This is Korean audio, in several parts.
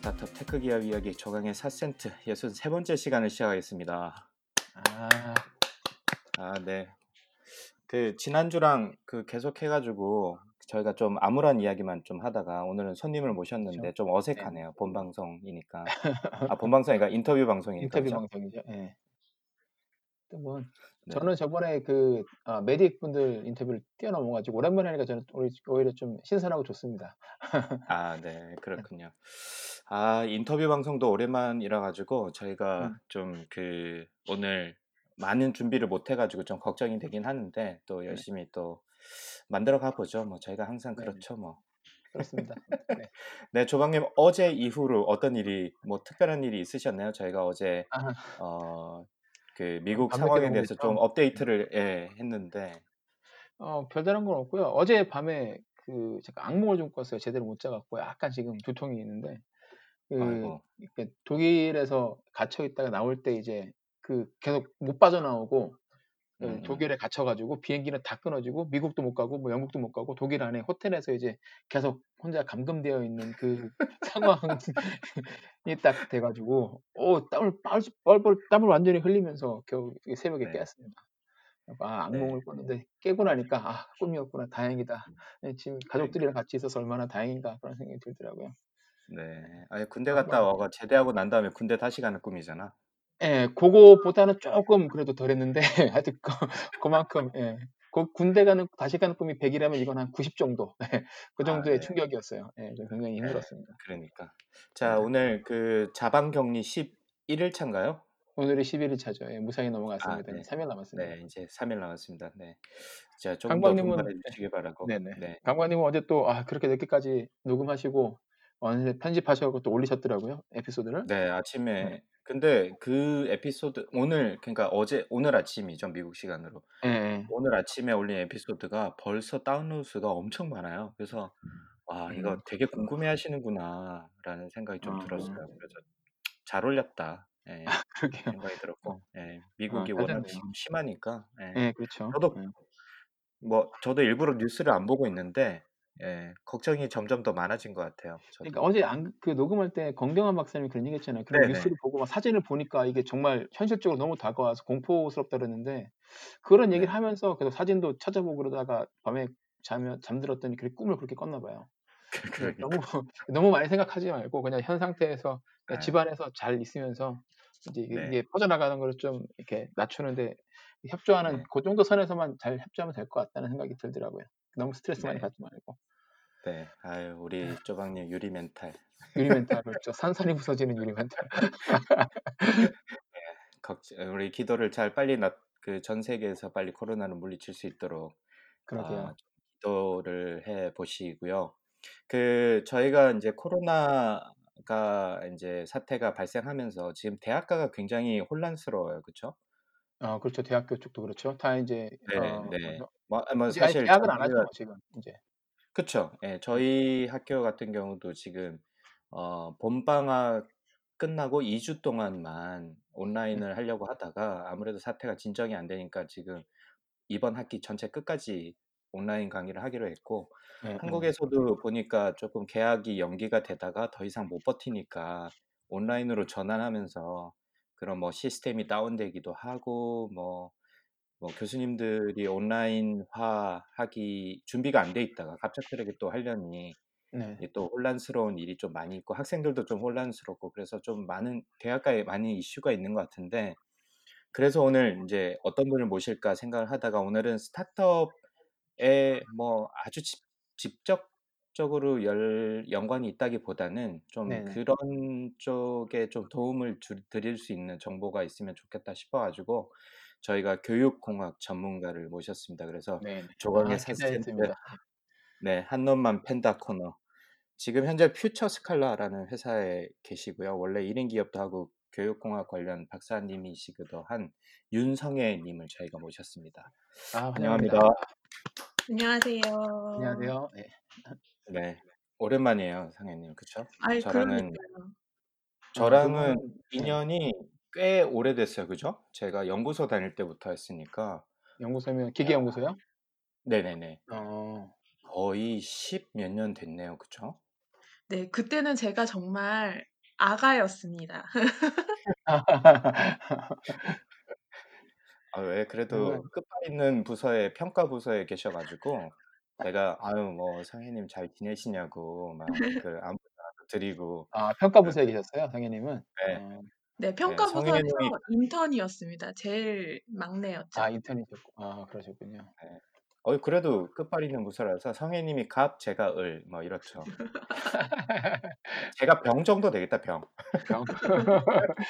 스타트업 tech 기업 이야기 조강의 4센트 63번째 시간을 시작하겠습니다. 아, 아, 네. 그 지난주랑 그 계속 해가지고 저희가 좀 암울한 이야기만 좀 하다가 오늘은 손님을 모셨는데 그렇죠. 좀 어색하네요. 본 방송이니까. 아, 본 방송이니까 인터뷰 방송이니까. 인터뷰 그죠? 방송이죠. 예. 또 뭐, 네. 저는 저번에 그 아, 메딕 분들 인터뷰를 뛰어넘어 가지고 오랜만에 하니까 저는 오히- 오히려 좀 신선하고 좋습니다. 아, 네, 그렇군요. 아, 인터뷰 방송도 오랜만이라 가지고 저희가 음. 좀 그 오늘 많은 준비를 못 해가지고 좀 걱정이 되긴 하는데 네. 또 열심히 또 만들어 가보죠. 뭐 저희가 항상 네. 그렇죠, 뭐. 그렇습니다. 네. 네, 조방님 어제 이후로 어떤 일이 뭐 특별한 일이 있으셨나요? 저희가 어제 아, 어, 그 미국 밤늦게 상황에 대해서. 좀 업데이트를 예, 했는데 어, 별다른 건 없고요. 어제 밤에 그 제가 악몽을 좀 꿨어요. 제대로 못 자갖고 약간 지금 두통이 있는데 그 아이고. 독일에서 갇혀 있다가 나올 때 이제 그 계속 못 빠져나오고 그 음, 음. 독일에 갇혀가지고 비행기는 다 끊어지고 미국도 못 가고 뭐 영국도 못 가고 독일 안에 호텔에서 이제 계속 혼자 감금되어 있는 그 상황이 딱 돼가지고 오 땀을 뻘뻘 땀을 완전히 흘리면서 겨우 새벽에 네. 깼습니다. 아 네. 악몽을 꿨는데 깨고 나니까 아 꿈이었구나 다행이다. 예, 지금 그러니까. 가족들이랑 같이 있어서 얼마나 다행인가 그런 생각이 들더라고요. 네. 아니 군대 아, 갔다 뭐, 와가 제대하고 난 다음에 군대 다시 가는 꿈이잖아. 예, 그거보다는 조금 그래도 덜 했는데 하여튼 그, 그만큼 예. 그 군대 가는 다시 가는 꿈이 100이라면 이건 한 90 정도 예, 그 아, 정도의 네. 충격이었어요. 예, 좀 굉장히 네. 힘들었습니다. 그러니까. 자, 네. 오늘 그 자방 격리 11일 차인가요? 오늘이 11일 차죠. 예, 무사히 아, 넘어갔습니다. 네. 이제 3일 남았습니다. 네, 이제 3일 남았습니다. 네. 자, 조금 더 강박님은 분발해 주시기 바라고. 네네. 네. 강관님은 어제 또 아, 그렇게 늦게까지 녹음하시고 어느새 편집하셔서 또 올리셨더라고요 에피소드를. 네, 네. 아침에 근데 그 에피소드 오늘 그러니까 어제 오늘 아침이죠, 미국 시간으로. 예, 예. 오늘 아침에 올린 에피소드가 벌써 다운로드 수가 엄청 많아요. 그래서 와, 이거 음, 되게 궁금해 하시는구나라는 생각이 좀 어, 들었어요. 그래서 잘 올렸다. 예, 그러게요. 생각이 들었고. 예, 어, 미국이 잘 워낙. 지금 심하니까. 예. 예, 그렇죠. 저도 예. 뭐 저도 일부러 뉴스를 안 보고 있는데 예, 걱정이 점점 더 많아진 것 같아요. 저도. 그러니까 어제 안, 그 녹음할 때 건경환 박사님이 그런 얘기 했잖아요. 그런 네네. 뉴스를 보고 막 사진을 보니까 이게 정말 현실적으로 너무 다가와서 공포스럽다 그랬는데 그런 네. 얘기를 하면서 계속 사진도 찾아보고 그러다가 밤에 자면 잠들었더니 그 꿈을 그렇게 꿨나 봐요. 네, 그러니까. 너무 너무 많이 생각하지 말고 그냥 현 상태에서 그냥 아, 집안에서 잘 있으면서 이제 이게, 네. 퍼져나가는 걸 좀 이렇게 낮추는데 협조하는 네. 그 정도 선에서만 잘 협조하면 될 것 같다는 생각이 들더라고요. 너무 스트레스 많이 네. 받지 말고 네. 아유, 우리 쪼박님 유리 멘탈. 유리 멘탈 그렇죠. 산산이 부서지는 유리 멘탈. 걱정, 우리 기도를 잘 빨리 그 전 세계에서 빨리 코로나를 물리칠 수 있도록 그러게요. 아, 기도를 해 보시고요. 그 저희가 이제 코로나가 이제 사태가 발생하면서 지금 대학가가 굉장히 혼란스러워요, 그렇죠? 어, 그렇죠. 대학교 쪽도 그렇죠. 다 이제 네, 어, 네. 뭐, 뭐, 뭐 이제 아예 사실 계약은 안 하죠 저희가 지금 이제. 그쵸. 예, 저희 학교 같은 경우도 지금 어, 봄방학 끝나고 2 주 동안만 네. 온라인을 하려고 하다가 아무래도 사태가 진정이 안 되니까 지금 이번 학기 전체 끝까지 온라인 강의를 하기로 했고 예, 예. 한국에서도 보니까 조금 개학이 연기가 되다가 더 이상 못 버티니까 온라인으로 전환하면서 그런 뭐 시스템이 다운되기도 하고 뭐, 뭐 교수님들이 온라인화 하기 준비가 안 돼 있다가 갑작스럽게 또 하려니 네. 또 혼란스러운 일이 좀 많이 있고 학생들도 좀 혼란스럽고 그래서 좀 많은 대학가에 많이 이슈가 있는 것 같은데 그래서 오늘 이제 어떤 분을 모실까 생각을 하다가 오늘은 스타트업에 뭐 아주 직, 직접적으로 열, 연관이 있다기보다는 좀 네네. 그런 쪽에 좀 도움을 주, 드릴 수 있는 정보가 있으면 좋겠다 싶어가지고 저희가 교육공학 전문가를 모셨습니다. 그래서 네. 아, 조광의 기대했습니다. 사센트 네, 한 놈만 팬다 코너. 지금 현재 퓨처 스칼라라는 회사에 계시고요. 원래 1인 기업도 하고 교육공학 관련 박사님이시기도 한 윤성애 님을 저희가 모셨습니다. 아, 환영합니다. 안녕하세요. 안녕하세요. 네. 네. 오랜만이에요, 상혜님. 그쵸? 아이, 저랑은 그러니까요. 저랑은 그거는- 인연이 꽤 오래됐어요. 그죠? 제가 연구소 다닐 때부터 했으니까 연구소면 기계 연구소요? 네네네. 어. 거의 10몇년 됐네요. 그쵸? 네, 그때는 제가 정말 아가였습니다. 아, 왜 그래도 그러면 끝발 있는 부서에 평가 부서에 계셔 가지고 제가 아유 뭐 상혜님 잘 지내시냐고 막 그 안부 전화도 드리고 아, 평가 부서에 계셨어요, 상혜님은? 네. 어. 네, 평가 성인의 부서에서 님이 인턴이었습니다. 제일 막내였죠. 아, 인턴이셨고. 아, 그러셨군요. 네. 어 그래도 끝발 있는 부서라서 성혜님이 갑, 제가 을, 뭐 이렇죠. 제가 병 정도 되겠다, 병. 병.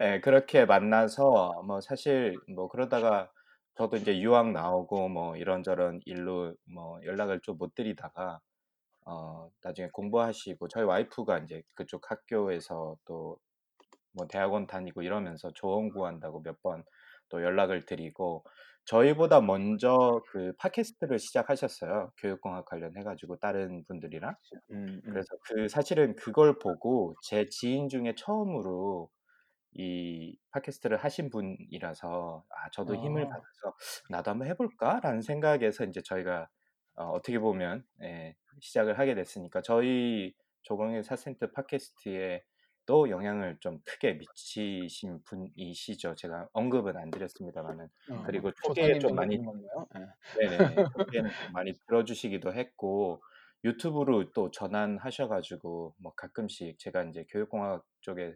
예, 그렇게 만나서 뭐 사실 뭐 그러다가 저도 이제 유학 나오고 뭐 이런저런 일로 뭐 연락을 좀 못 드리다가 어 나중에 공부하시고 저희 와이프가 이제 그쪽 학교에서 또 뭐 대학원 다니고 이러면서 조언 구한다고 몇 번 또 연락을 드리고 저희보다 먼저 그 팟캐스트를 시작하셨어요. 교육공학 관련해 가지고 다른 분들이랑. 음, 음. 그래서 그 사실은 그걸 보고 제 지인 중에 처음으로 이 팟캐스트를 하신 분이라서 아 저도 힘을 아. 받아서 '나도 한번 해 볼까?'라는 생각에서 인제 저희가 어 어떻게 보면 예 시작을 하게 됐으니까 저희 조광의 사센터 팟캐스트에 또 영향을 좀 크게 미치신 분이시죠. 제가 언급은 안 드렸습니다마는. 어, 그리고 어, 초기에 좀 많이? 예. 네네. 초기에는 좀 많이 들어주시기도 했고 유튜브로 또 전환하셔 가지고 뭐 가끔씩 제가 인제 교육공학 쪽에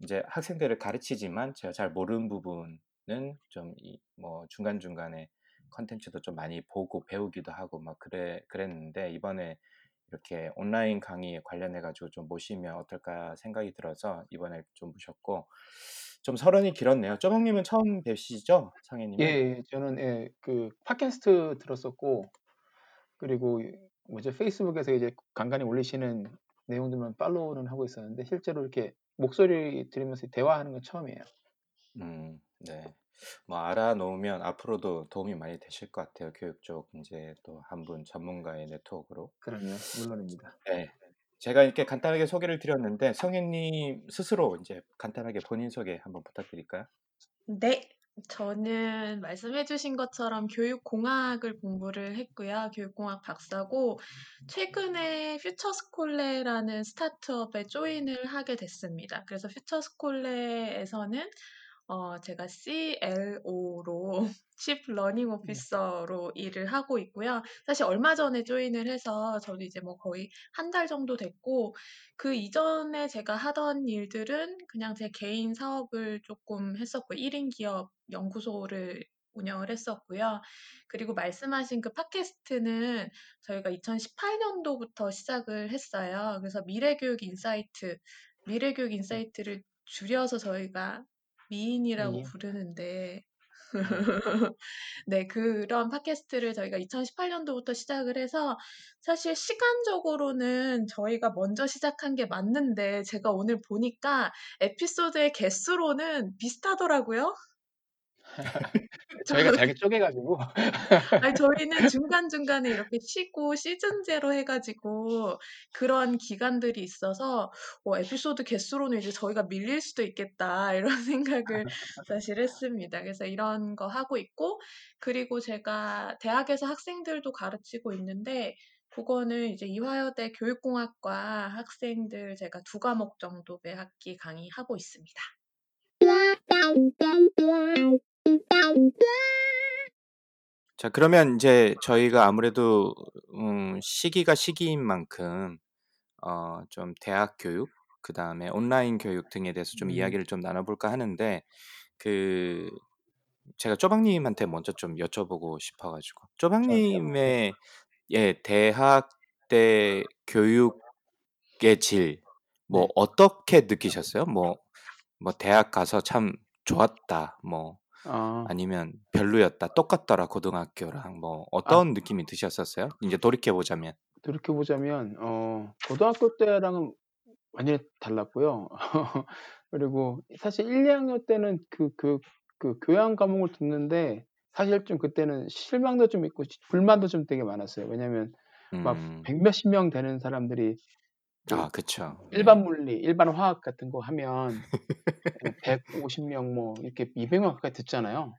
인제 학생들을 가르치지만 제가 잘 모르는 부분은 좀이뭐 중간 중간에 콘텐츠도 좀 많이 보고 배우기도 하고 막 그래 그랬는데 이번에 이렇게 온라인 강의에 관련해 가지고 좀 모시면 어떨까 생각이 들어서 이번에 좀 모셨고 좀 서론이 길었네요. 쪼박님은 처음 뵈시죠? 예, 상혜님은? 예. 저는 예, 그 팟캐스트 들었었고 그리고 뭐죠? 페이스북에서 이제 간간히 올리시는 내용들만 팔로우는 하고 있었는데 실제로 이렇게 목소리 들으면서 대화하는 건 처음이에요. 음, 네. 뭐 알아놓으면 앞으로도 도움이 많이 되실 것 같아요. 교육 쪽 인제 또 한 분 전문가의 네트워크로. 그럼요. 물론입니다. 네. 제가 이렇게 간단하게 소개를 드렸는데 성혜님 스스로 인제 간단하게 본인 소개 한번 부탁드릴까요? 네. 저는 말씀해 주신 것처럼 교육공학을 공부를 했고요. 교육공학 박사고 최근에 퓨처스콜레라는 스타트업에 조인을 하게 됐습니다. 그래서 퓨처스콜레에서는 어 제가 CLO로 Chief Learning Officer로 일을 하고 있고요. 사실 얼마 전에 조인을 해서 저도 이제 뭐 거의 한 달 정도 됐고 그 이전에 제가 하던 일들은 그냥 제 개인 사업을 쪼끔 했었고 1인 기업 연구소를 운영을 했었고요. 그리고 말씀하신 그 팟캐스트는 저희가 2018년도부터 시작을 했어요. 그래서 미래교육 insight, 미래교육 insight를 줄여서 저희가 미인이라고 미인. 부르는데 네. 네, 그런 팟캐스트를 저희가 2018년도부터 시작을 해서 사실 시간적으로는 저희가 먼저 시작한 게 맞는데 제가 오늘 보니까 에피소드의 개수로는 비슷하더라고요. 저희가 잘게 쪼개 가지고 아니 저희는 중간중간에 이렇게 쉬고 시즌제로 해 가지고 그런 기간들이 있어서 어 '에피소드 개수로는 이제 저희가 밀릴 수도 있겠다.' 이런 생각을 사실 했습니다. 그래서 이런 거 하고 있고 그리고 제가 대학에서 학생들도 가르치고 있는데 그거는 이제 이화여대 교육공학과 학생들 제가 2 과목 정도 매 학기 강의하고 있습니다. 자 그러면 인제 저희가 아무래도 음 시기가 시기인 만큼 어 좀 대학 교육 그다음에 온라인 교육 등에 대해서 좀 음. 이야기를 좀 나눠 볼까 하는데 그 제가 쪼박 님한테 먼저 좀 여쭤보고 싶어 가지고. 쪼박님의 예 대학 때 교육의 질 뭐 네. 어떻게 느끼셨어요? 뭐 뭐 '대학 가서 참 좋았다.' 뭐 아. 아니면 '별로였다. 똑같더라 고등학교랑.' 뭐 아. 어떤 느낌이 드셨었어요? 인제 돌이켜 보자면. 돌이켜 보자면 어 고등학교 때랑은 완전히 달랐고요. 그리고 사실 1-2 학년 때는 그 그 그 교양 과목을 듣는데 사실 좀 그때는 실망도 좀 있고 시 불만도 좀 되게 많았어요. 왜냐하면 막 음. 백 몇십 명 되는 사람들이 그 아 그쵸. 일반 네. 물리, 일반 화학 같은 거 하면 예 150명 뭐 이렇게 200명 가까이 듣잖아요.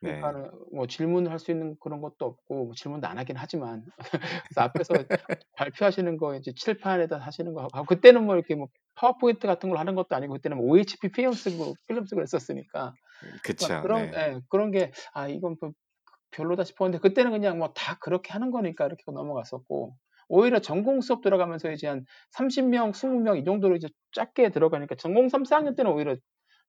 네. 뭐 질문을 할 수 있는 그런 것도 없고 뭐 질문도 안 하긴 하지만 그래서 앞에서 발표하시는 거 이제 칠판에다 하시는 거 하고 그때는 뭐 이렇게 뭐 파워포인트 같은 걸 하는 것도 아니고 그때는 뭐 OHP 필름 쓰고 필름 쓰고 그랬었으니까 막 그쵸. 그런 네. 예 그런 게 '아 이건 뭐 별로다.' 싶었는데 그때는 그냥 뭐 다 그렇게 하는 거니까 이렇게 넘어갔었고 오히려 전공 수업 들어가면서 이제 한 30 명, 20명 이 정도로 이제 작게 들어가니까 전공 3, 4학년 때는 오히려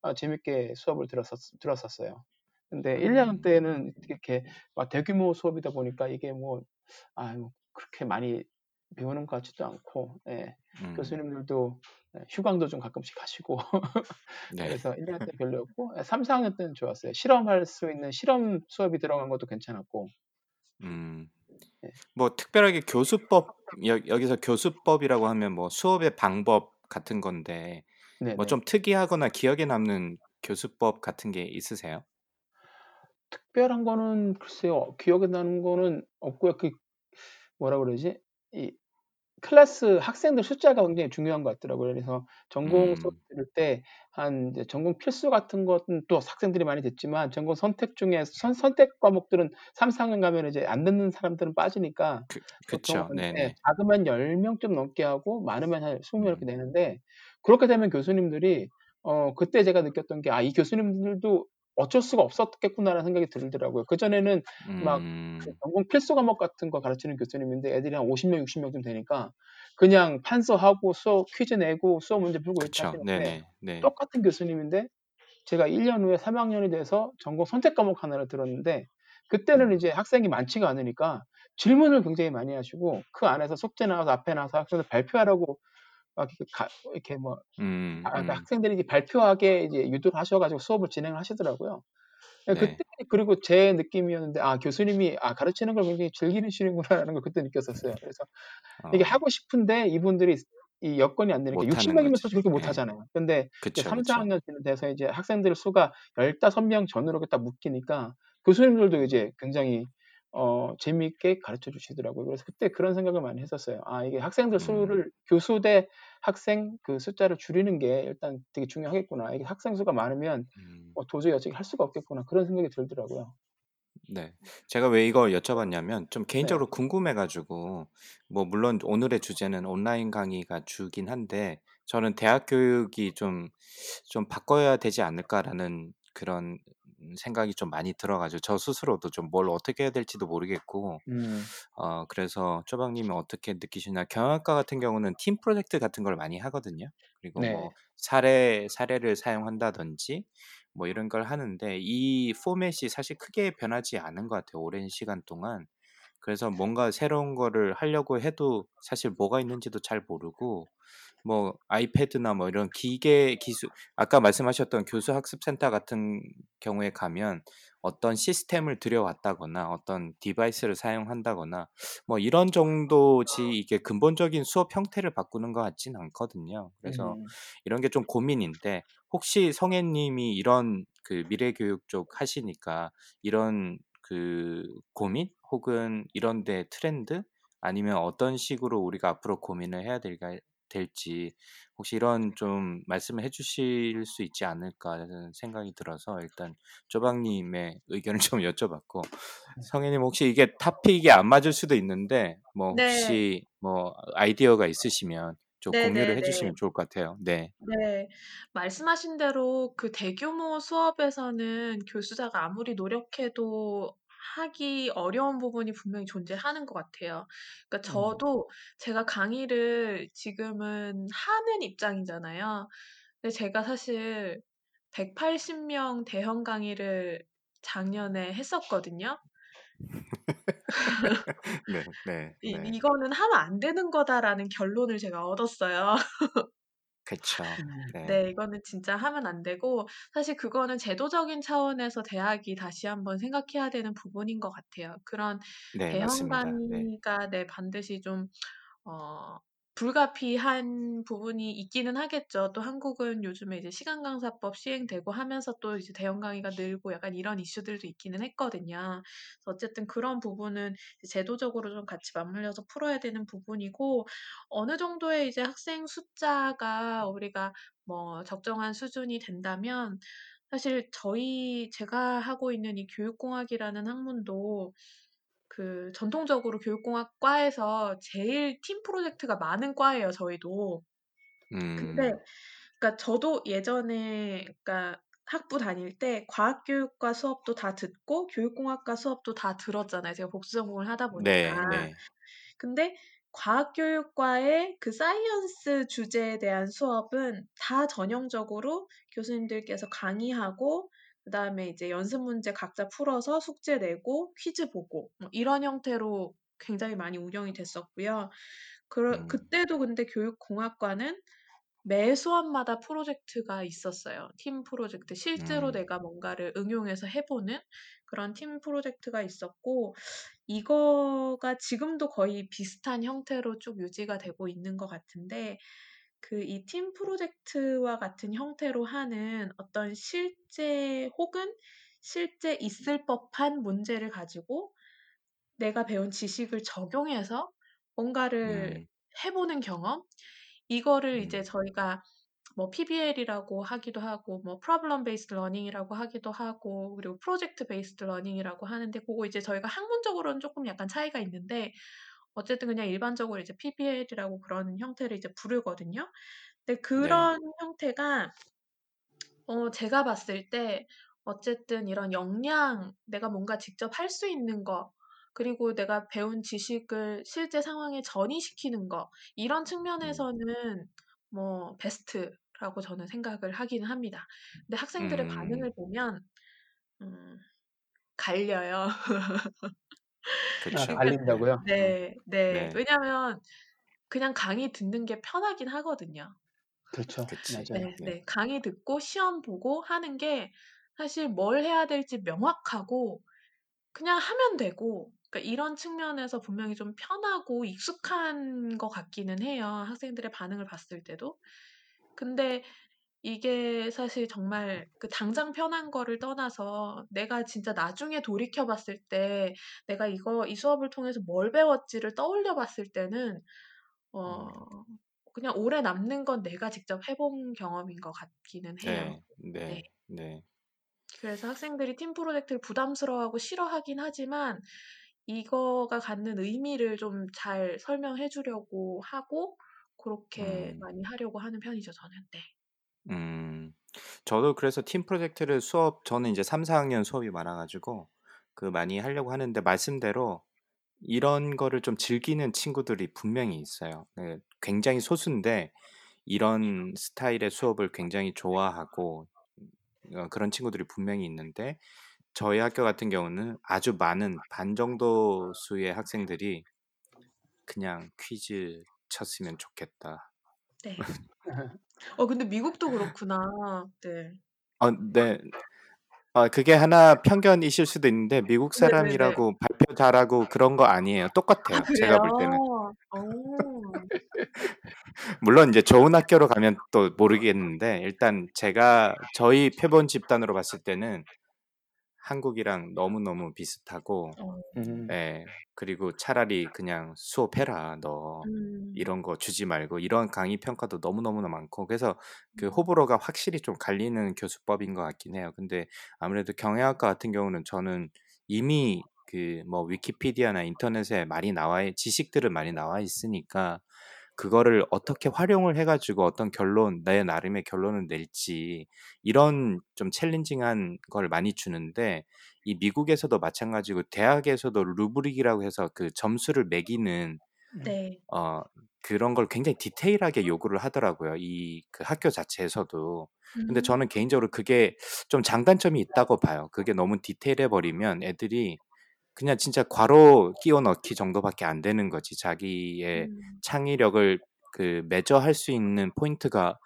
아 재밌게 수업을 들었었 들었었어요. 근데 1-2 학년 음. 때는 이렇게 막 대규모 수업이다 보니까 이게 뭐아뭐 그렇게 많이 배우는 것 같지도 않고 예 음. 교수님들도 예 휴강도 좀 가끔씩 하시고 네. 그래서 1-2 학년 때 별로였고 예 3, 4학년 때는 좋았어요. 실험할 수 있는 실험 수업이 들어간 것도 괜찮았고. 음. 예. 뭐 특별하게 교수법 여 여기서 교수법이라고 하면 뭐 수업의 방법 같은 건데 뭐 네네. 좀 특이하거나 기억에 남는 교수법 같은 게 있으세요? 특별한 거는 글쎄요. 기억에 나는 거는 없고요. 그 뭐라 그러지? 이 클래스 학생들 숫자가 굉장히 중요한 것 같더라고요. 그래서 전공 수업 음. 들을 때 한 전공 필수 같은 것은 또 학생들이 많이 듣지만 전공 선택 중에 선 선택 과목들은 3, 4학년 가면은 이제 안 듣는 사람들은 빠지니까 그 그쵸. 네네. 작으면 10명 좀 넘게 하고 많으면 한 20명 이렇게 음. 되는데 그렇게 되면 교수님들이 어 그때 제가 느꼈던 게 '아 이 교수님들도 어쩔 수가 없었겠구나.'라는 생각이 들더라고요. 그전에는 막그 음. 전공 필수 과목 같은 거 가르치는 교수님인데 애들이 한 50 명, 60 명쯤 되니까 그냥 판서하고 수업 퀴즈 내고 수업 문제 풀고 이렇게 네네. 네. 똑같은 교수님인데 제가 1년 후에 3 학년이 돼서 전공 선택 과목 하나를 들었는데 그때는 음. 이제 학생이 많지가 않으니까 질문을 굉장히 많이 하시고 그 안에서 숙제 나와서 앞에 나와서 학생들 발표하라고 막 이렇게 뭐음아 음. 학생들이 이제 발표하게 이제 유도를 하셔 가지고 수업을 진행을 하시더라고요. 예 그때 네. 그리고 제 느낌이었는데 '아 교수님이 아 가르치는 걸 굉장히 즐기시는구나.'라는 걸 그때 느꼈었어요. 그래서 이게 어. 하고 싶은데 이분들이 이 여건이 안 되니까 60 못하는 명이면 거지. 솔직히 그렇게 못 예. 하잖아요. 근데 그쵸, 3-4 그쵸. 학년 때는 돼서 이제 학생들 수가 15명 전후로 이렇게 딱 묶이니까 교수님들도 이제 굉장히 어 재미있게 가르쳐 주시더라고요. 그래서 그때 그런 생각을 많이 했었어요. '아 이게 학생들 음. 수를 교수 대 학생 그 숫자를 줄이는 게 일단 되게 중요하겠구나. 이게 학생 수가 많으면 음. 어 도저히 어떻게 할 수가 없겠구나.' 그런 생각이 들더라고요. 네. 제가 왜 이걸 여쭤봤냐면 좀 네. 개인적으로 궁금해 가지고 뭐 물론 오늘의 주제는 온라인 강의가 주긴 한데 저는 '대학 교육이 좀 좀 바꿔야 되지 않을까.'라는 그런 음 생각이 좀 많이 들어 가지고 저 스스로도 좀 뭘 어떻게 해야 될지도 모르겠고 음. 어 그래서 쪼박 님은 어떻게 느끼시나 경영학과 같은 경우는 팀 프로젝트 같은 걸 많이 하거든요. 그리고 네. 뭐 사례 사례를 사용한다든지 뭐 이런 걸 하는데 이 포맷이 사실 크게 변하지 않은 것 같아요, 오랜 시간 동안. 그래서 뭔가 새로운 거를 하려고 해도 사실 뭐가 있는지도 잘 모르고 뭐 아이패드나 뭐 이런 기계 기술 아까 말씀하셨던 교수 학습 센터 같은 경우에 가면 어떤 시스템을 들여왔다거나 어떤 device를 사용한다거나 뭐 이런 정도지 이게 근본적인 수업 형태를 바꾸는 것 같진 않거든요. 그래서 음. 이런 게 좀 고민인데 혹시 성애 님이 이런 그 미래 교육 쪽 하시니까 이런 그 고민 혹은 이런 데 트렌드 아니면 어떤 식으로 우리가 앞으로 고민을 해야 될까 될지 혹시 이런 좀 말씀을 해 주실 수 있지 않을까라는 생각이 들어서 일단 쪼박 님의 의견을 좀 여쭤봤고 성애 님 혹시 이게 토픽이 안 맞을 수도 있는데 뭐 네. 혹시 뭐 아이디어가 있으시면 좀 공유를 해 네네네. 주시면 좋을 것 같아요. 네. 네. 말씀하신 대로 그 대규모 수업에서는 교수자가 아무리 노력해도 하기 어려운 부분이 분명히 존재하는 것 같아요. 그러니까 음. 저도 제가 강의를 지금은 하는 입장이잖아요. 근데 제가 사실 180명 대형 강의를 작년에 했었거든요. 네네이 네. '이거는 하면 안 되는 거다.'라는 결론을 제가 얻었어요. 그쵸. 네. 네, 이거는 진짜 하면 안 되고 사실 그거는 제도적인 차원에서 대학이 다시 한번 생각해야 되는 부분인 것 같아요. 그런 네, 대형 맞습니다. 네. 강의가 네, 반드시 좀 어, 불가피한 부분이 있기는 하겠죠. 또 한국은 요즘에 이제 시간 강사법 시행되고 하면서 또 이제 대형 강의가 늘고 약간 이런 이슈들도 있기는 했거든요. 어쨌든 그런 부분은 제도적으로 좀 같이 맞물려서 풀어야 되는 부분이고 어느 정도의 이제 학생 숫자가 우리가 뭐 적정한 수준이 된다면 사실 저희 제가 하고 있는 이 교육공학이라는 학문도 그 전통적으로 교육공학과에서 제일 팀 프로젝트가 많은 과예요, 저희도. 근데 음, 그러니까 저도 예전에 그러니까 학부 다닐 때 과학교육과 수업도 다 듣고 교육공학과 수업도 다 들었잖아요. 제가 복수 전공을 하다 보니까. 네, 네. 근데 과학교육과의 그 science 주제에 대한 수업은 다 전형적으로 교수님들께서 강의하고 그 다음에 이제 연습 문제 각자 풀어서 숙제 내고 퀴즈 보고 뭐 이런 형태로 굉장히 많이 운영이 됐었고요. 그 음, 그때도 근데 교육공학과는 매 수업마다 프로젝트가 있었어요. 팀 프로젝트. 실제로 음, 내가 뭔가를 응용해서 해 보는 그런 팀 프로젝트가 있었고 이거가 지금도 거의 비슷한 형태로 쭉 유지가 되고 있는 것 같은데 그 이 팀 프로젝트와 같은 형태로 하는 어떤 실제 혹은 실제 있을 법한 문제를 가지고 내가 배운 지식을 적용해서 뭔가를 음, 해 보는 경험? 이거를 이제 음, 저희가 뭐 PBL이라고 하기도 하고 뭐 Problem Based Learning이라고 하기도 하고 그리고 Project Based Learning이라고 하는데 고거 이제 저희가 학문적으로는 쪼끔 약간 차이가 있는데 어쨌든 그냥 일반적으로 이제 PBL이라고 그런 형태를 이제 부르거든요. 근데 네. 그런 형태가 어 제가 봤을 때 어쨌든 이런 역량, 내가 뭔가 직접 할 수 있는 거, 그리고 내가 배운 지식을 실제 상황에 전이시키는 거, 이런 음, 측면에서는 뭐 베스트라고 저는 생각을 하기는 합니다. 근데 학생들의 음, 반응을 보면 음 갈려요. 아, 그쵸. 네. 갈린다고요? 어, 네. 네. 네. 왜냐하면 그냥 강의 듣는 게 편하긴 하거든요. 그렇죠. 그치. 맞아요. 네. 네. 네. 강의 듣고 시험 보고 하는 게 사실 뭘 해야 될지 명확하고 그냥 하면 되고 그러니까 이런 측면에서 분명히 좀 편하고 익숙한 것 같기는 해요, 학생들의 반응을 봤을 때도. 근데 이게 사실 정말 그 당장 편한 거를 떠나서 내가 진짜 나중에 돌이켜 봤을 때 내가 이거 이 수업을 통해서 뭘 배웠지를 떠올려 봤을 때는 어 음, 그냥 오래 남는 건 내가 직접 해본 경험인 것 같기는 해요. 네, 네. 네, 네. 그래서 학생들이 팀 프로젝트를 부담스러워하고 싫어하긴 하지만 이거가 갖는 의미를 좀 잘 설명해 주려고 하고 고렇게 음, 많이 하려고 하는 편이죠, 저는. 네. 음. 저도 그래서 팀 프로젝트를 수업, 저는 이제 3, 4학년 수업이 많아 가지고 그 많이 하려고 하는데 말씀대로 이런 거를 좀 즐기는 친구들이 분명히 있어요. 네, 굉장히 소수인데 이런 스타일의 수업을 굉장히 좋아하고 어, 그런 친구들이 분명히 있는데 저희 학교 같은 경우는 아주 많은 반 정도 수의 학생들이 그냥 퀴즈 쳤으면 좋겠다. 네. 어 근데 미국도 그렇구나. 네. 어, 네. 아, 그게 하나 편견이실 수도 있는데 미국 네네네. 사람이라고 발표 잘하고 그런 거 아니에요. 아 똑같아요. 제가 볼 때는. 어. 물론 이제 좋은 학교로 가면 또 모르겠는데 일단 제가 저희 표본 집단으로 봤을 때는 한국이랑 너무너무 비슷하고 어. 음, 예. 그리고 차라리 그냥 "수업해라 너. 음. 이런 거 주지 말고." 이런 강의 평가도 너무너무나 많고 그래서 그 음. 호불호가 확실히 좀 갈리는 교수법인 것 같긴 해요. 근데 아무래도 경영학과 같은 경우는 저는 이미 그 뭐 위키피디아나 인터넷에 많이 나와 있 지식들은 많이 나와 있으니까 그거를 어떻게 활용을 해 가지고 어떤 결론 내 나름의 결론을 낼지 이런 좀 챌린징한 걸 많이 주는데 이 미국에서도 마찬가지고 대학에서도 루브릭이라고 해서 그 점수를 매기는 네. 어 그런 걸 굉장히 디테일하게 요구를 하더라고요, 이 그 학교 자체에서도. 근데 음. 저는 개인적으로 그게 좀 장단점이 있다고 봐요. 그게 너무 디테일해 버리면 애들이 그냥 진짜 괄호 끼워 넣기 정도밖에 안 되는 거지. 자기의 음. 창의력을 그 매저할 수 있는 포인트가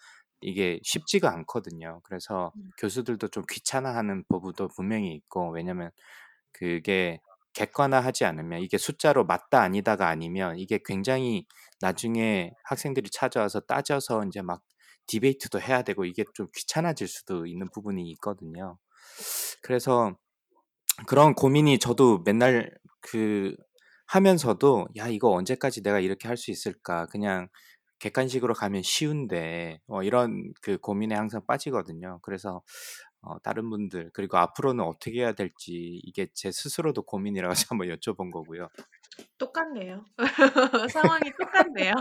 이게 쉽지가 않거든요. 그래서 음. 교수들도 좀 귀찮아하는 부분도 분명히 있고 왜냐면 그게 객관화하지 않으면 이게 숫자로 맞다 아니다가 아니면 이게 굉장히 나중에 학생들이 찾아와서 따져서 인제 막 디베이트도 해야 되고 이게 좀 귀찮아질 수도 있는 부분이 있거든요. 그래서 그런 고민이 저도 맨날 그 하면서도 '야 이거 언제까지 내가 이렇게 할 수 있을까? 그냥 객관식으로 가면 쉬운데.' 어 이런 그 고민에 항상 빠지거든요. 그래서 어 다른 분들 그리고 앞으로는 어떻게 해야 될지 이게 제 스스로도 고민이라 가지고 한번 여쭤본 거고요. 똑같네요. 상황이 똑같네요.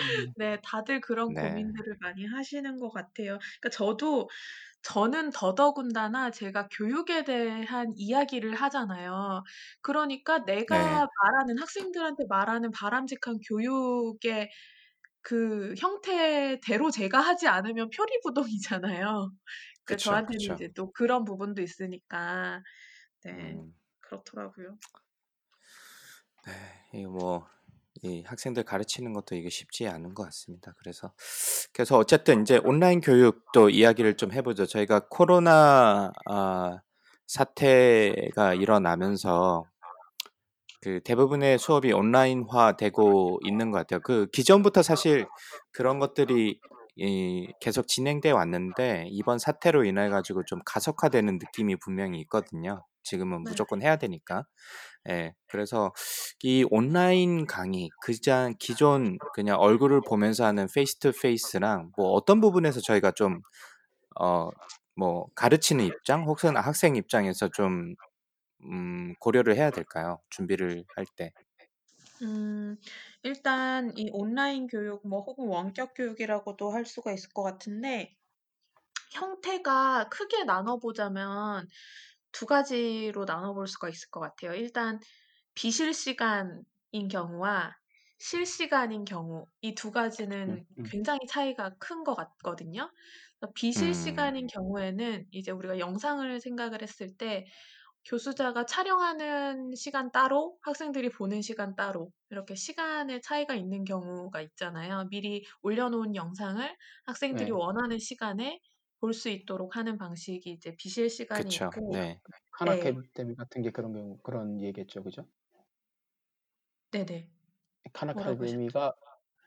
음. 네. 다들 그런 네. 고민들을 많이 하시는 것 같아요. 그러니까 저도 저는 더더군다나 제가 교육에 대한 이야기를 하잖아요. 그러니까 내가 네. 말하는 학생들한테 말하는 바람직한 교육의 그 형태대로 제가 하지 않으면 표리부동이잖아요. 그러니까 그쵸, 저한테는 그쵸. 이제 또 그런 부분도 있으니까 네. 음. 그렇더라고요. 네. 이게 뭐이 학생들 가르치는 것도 이게 쉽지 않은 것 같습니다. 그래서 그래서 어쨌든 인제 온라인 교육도 이야기를 좀 해 보죠. 저희가 코로나 아 사태가 일어나면서 그 대부분의 수업이 온라인화 되고 있는 것 같아요. 그 기존부터 사실 그런 것들이 이 계속 진행돼 왔는데 이번 사태로 인해 가지고 좀 가속화되는 느낌이 분명히 있거든요. 지금은 네. 무조건 해야 되니까. 예. 그래서 이 온라인 강의 그냥 기존 그냥 얼굴을 보면서 하는 face to face랑 뭐 어떤 부분에서 저희가 좀 어 뭐 가르치는 입장 혹은 학생 입장에서 좀 음 고려를 해야 될까요? 준비를 할 때. 음. 일단 이 온라인 교육 뭐 혹은 원격 교육이라고도 할 수가 있을 것 같은데 형태가 크게 나눠 보자면 두 가지로 나눠 볼 수가 있을 것 같아요. 일단 비실시간인 경우와 실시간인 경우 이두음 가지는 음. 굉장히 차이가 큰 것 같거든요. 음. 비실시간인 경우에는 이제 우리가 영상을 생각을 했을 때 교수자가 촬영하는 시간 따로 학생들이 보는 시간 따로 이렇게 시간의 차이가 있는 경우가 있잖아요. 미리 올려 놓은 영상을 학생들이 네. 원하는 시간에 볼 수 있도록 하는 방식이 이제 비실 시간이 그쵸. 있고 네. 칸 네. 아카데미 같은 게 그런 경우 그런 얘기겠죠. 그죠? 네네. 칸 뭐라고 하셨죠? 아카데미가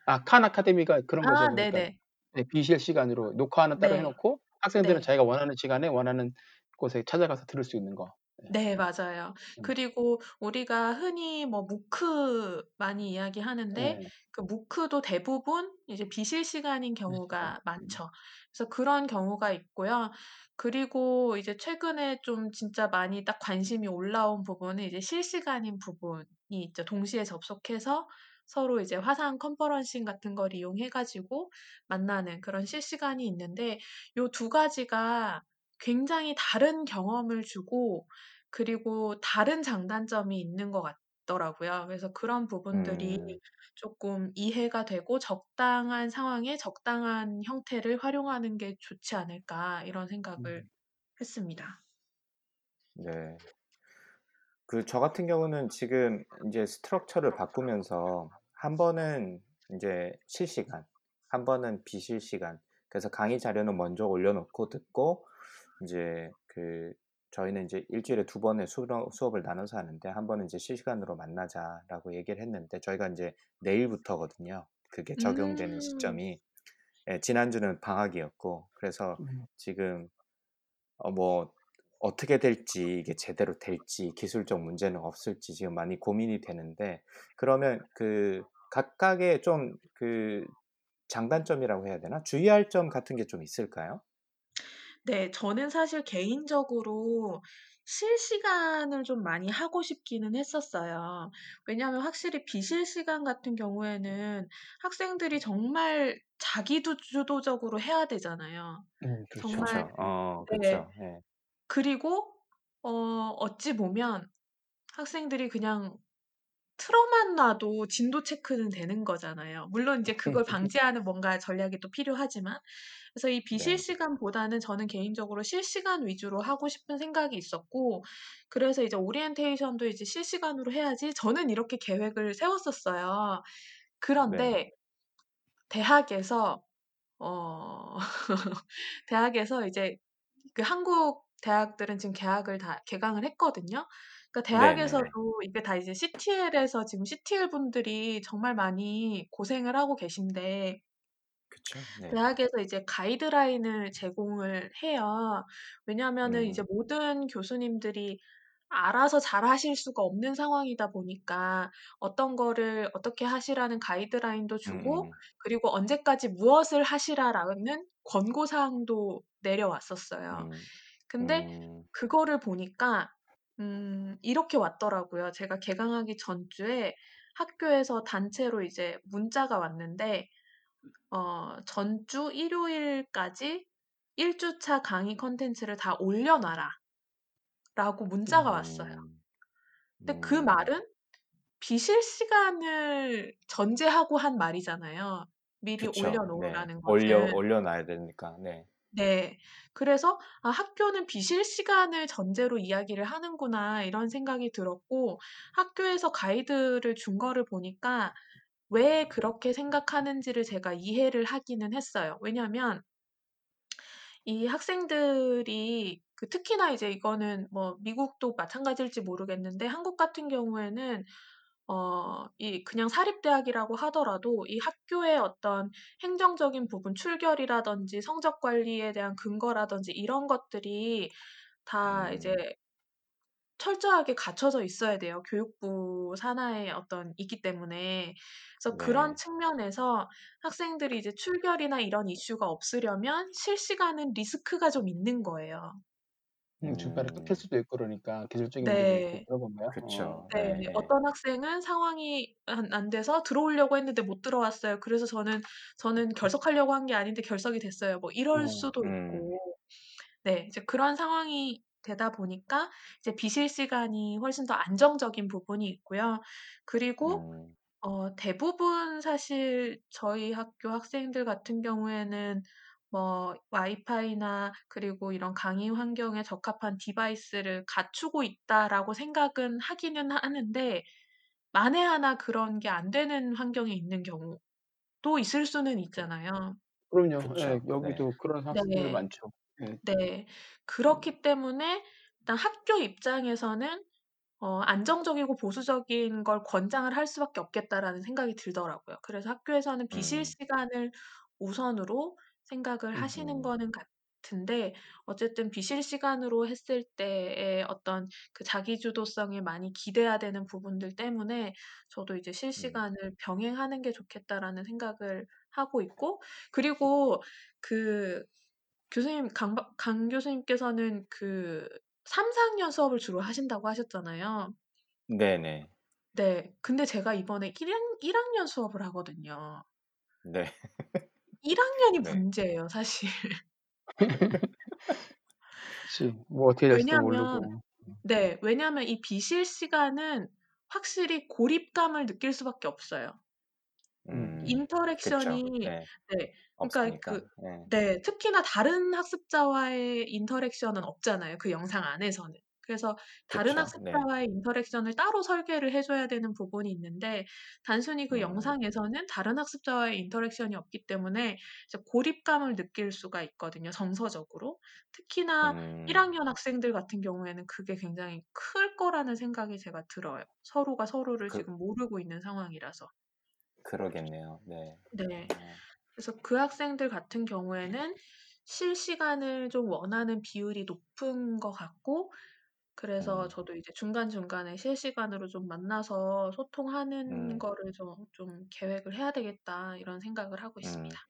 아칸 아카데미가 그런 거죠. 아 그러니까 네네. 네 비실 시간으로 녹화는 따로 해 네. 놓고 학생들은 네. 자기가 원하는 시간에 원하는 곳에 찾아가서 들을 수 있는 거. 네. 네 맞아요. 음. 그리고 우리가 흔히 뭐 무크 많이 이야기하는데 네. 그 무크도 대부분 이제 비실 시간인 비실시간. 경우가 음. 많죠. 그래서 그런 경우가 있고요. 그리고 이제 최근에 좀 진짜 많이 딱 관심이 올라온 부분은 이제 실시간인 부분이 있죠. 동시에 접속해서 서로 이제 화상 컨퍼런싱 같은 걸 이용해 가지고 만나는 그런 실시간이 있는데 요두 가지가 굉장히 다른 경험을 주고 그리고 다른 장단점이 있는 것 같더라고요. 그래서 그런 부분들이 음. 쪼끔 이해가 되고 '적당한 상황에 적당한 형태를 활용하는 게 좋지 않을까.' 이런 생각을 음. 했습니다. 네. 그 저 같은 경우는 지금 인제 스트럭처를 바꾸면서 한 번은 인제 실시간, 한 번은 비실시간 그래서 강의 자료는 먼저 올려 놓고 듣고 인제 그 저희는 인제 1 주일에 2 번의 수업을 나눠서 하는데 한 번은 이제 "실시간으로 만나자."라고 얘기를 했는데 저희가 인제 내일부터거든요. 그게 적용되는 음. 시점이. 예 지난주는 방학이었고 그래서 음. 지금 어 뭐 어떻게 될지 이게 제대로 될지 기술적 문제는 없을지 지금 많이 고민이 되는데 그러면 그 각각의 좀 그 장단점이라고 해야 되나? 주의할 점 같은 게 좀 있을까요? 네. 저는 사실 개인적으로 실시간을 좀 많이 하고 싶기는 했었어요. 왜냐하면 확실히 비실시간 같은 경우에는 학생들이 정말 자기도 주도적으로 해야 되잖아요. 음 그렇죠. 정말 그쵸. 어 네. 그쵸. 예. 그리고 어 어찌 보면 학생들이 그냥 틀어만 놔도 진도 체크는 되는 거잖아요. 물론 인제 그걸 방지하는 뭔가 전략이 또 필요하지만. 그래서 이 네. 비실시간보다는 저는 개인적으로 실시간 위주로 하고 싶은 생각이 있었고 그래서 이제 오리엔테이션도 이제 '실시간으로 해야지.' 저는 이렇게 계획을 세웠었어요. 네. 그런데 대학에서 어 대학에서 이제 그 한국 대학들은 지금 개학을 다 개강을 했거든요. 그러니까. 대학에서도 이게 다 이제 CTL에서 지금 CTL 분들이 정말 많이 고생을 하고 계신데 그쵸. 네. 대학에서 이제 가이드라인을 제공을 해요. 왜냐하면은 이제 음. 모든 교수님들이 알아서 잘 하실 수가 없는 상황이다 보니까 어떤 거를 어떻게 하시라는 가이드라인도 주고 음음. 그리고 언제까지 무엇을 하시라라는 권고 사항도 내려왔었어요. 음. 근데 음. 그거를 보니까 음 이렇게 왔더라고요. 제가 개강하기 전주에 학교에서 단체로 이제 문자가 왔는데 어 "전주 일요일까지 1 주차 강의 콘텐츠를 다 올려 놔라."라고 문자가 왔어요. 음. 근데 그 음. 말은 비실 시간을 전제하고 한 말이잖아요. 미리 올려 그쵸. 네. 놓으라는 올려 것은. 올려 놔야 되니까. 네. 네. 그래서 '아 학교는 비실 시간을 전제로 이야기를 하는구나.' 이런 생각이 들었고 학교에서 가이드를 준 거를 보니까 왜 그렇게 생각하는지를 제가 이해를 하기는 했어요. 왜냐하면 이 학생들이 그 특히나 이제 이거는 뭐 미국도 마찬가지일지 모르겠는데 한국 같은 경우에는 어 이 그냥 사립대학이라고 하더라도 이 학교의 어떤 행정적인 부분 출결이라든지 성적 관리에 대한 근거라든지 이런 것들이 다 이제 음. 철저하게 갖춰져 있어야 돼요, 교육부 산하의 어떤 있기 때문에. 그래서 그런 네. 측면에서 학생들이 이제 출결이나 이런 이슈가 없으려면 실시간은 리스크가 좀 있는 거예요. 음 중간에 끊길 음. 수도 있고 그러니까 기술적인 문제도 있고 네. 그런 건가요? 그쵸. 어. 네. 예예. 어떤 학생은 상황이 안 안 돼서 들어오려고 했는데 못 들어왔어요. 그래서 저는 저는 결석하려고 한 게 아닌데 결석이 됐어요. 뭐 이럴 어. 수도 음. 있고. 네. 이제 그런 상황이 되다 보니까 이제 비실 시간이 훨씬 더 안정적인 부분이 있고요. 그리고 음. 어 대부분 사실 저희 학교 학생들 같은 경우에는 뭐 와이파이나 그리고 이런 강의 환경에 적합한 디바이스를 갖추고 있다라고 생각은 하기는 하는데 만에 하나 그런 게 안 되는 환경에 있는 경우도 있을 수는 그 있잖아요. 그럼요. 예. 네. 여기도 그런 학생들 네. 많죠. 예. 네. 그렇기 때문에 일단 학교 입장에서는 어 '안정적이고 보수적인 걸 권장을 할 수밖에 없겠다.'라는 생각이 들더라고요. 그래서 학교에서는 음. 비실시간을 우선으로 생각을 하시는 음음. 거는 같은데 어쨌든 비실시간으로 했을 때의 어떤 그 자기주도성에 많이 기대야 되는 부분들 때문에 저도 이제 음. '실시간을 병행하는 게 좋겠다.'라는 생각을 하고 있고 그리고 그 교수님 강 박 강 교수님께서는 그 3-4 학년 수업을 주로 하신다고 하셨잖아요. 네네. 네. 근데 제가 이번에 1학 1 학년 수업을 하거든요. 네. 1 학년이 네. 문제예요 사실. 그치. 뭐 어떻게 될지도 왜냐하면 모르고. 음. 네. 왜냐하면 이 비실시간은 확실히 고립감을 느낄 수밖에 없어요. 음. 음. 그쵸. interaction이 네. 네. 그러니까 없으니까. 그 예. 네. 특히나 다른 학습자와의 interaction은 없잖아요, 그 영상 안에서는. 그래서 다른. 네. 학습자와의 interaction을 따로 설계를 해 줘야 되는 부분이 있는데 단순히 그 음. 영상에서는 다른 학습자와의 interaction이 없기 때문에 고립감을 느낄 수가 있거든요, 정서적으로. 특히나 1 음. 학년 학생들 같은 경우에는 그게 굉장히 클 거라는 생각이 제가 들어요. 서로가 서로를 그 지금 모르고 있는 상황이라서. 그러겠네요. 네. 네. 어. 그래서 그 학생들 같은 경우에는 실시간을 좀 원하는 비율이 높은 것 같고 그래서 음. 저도 이제 중간중간에 실시간으로 좀 만나서 소통하는 음. 거를 좀 좀 '계획을 해야 되겠다.' 이런 생각을 하고 있습니다. 음.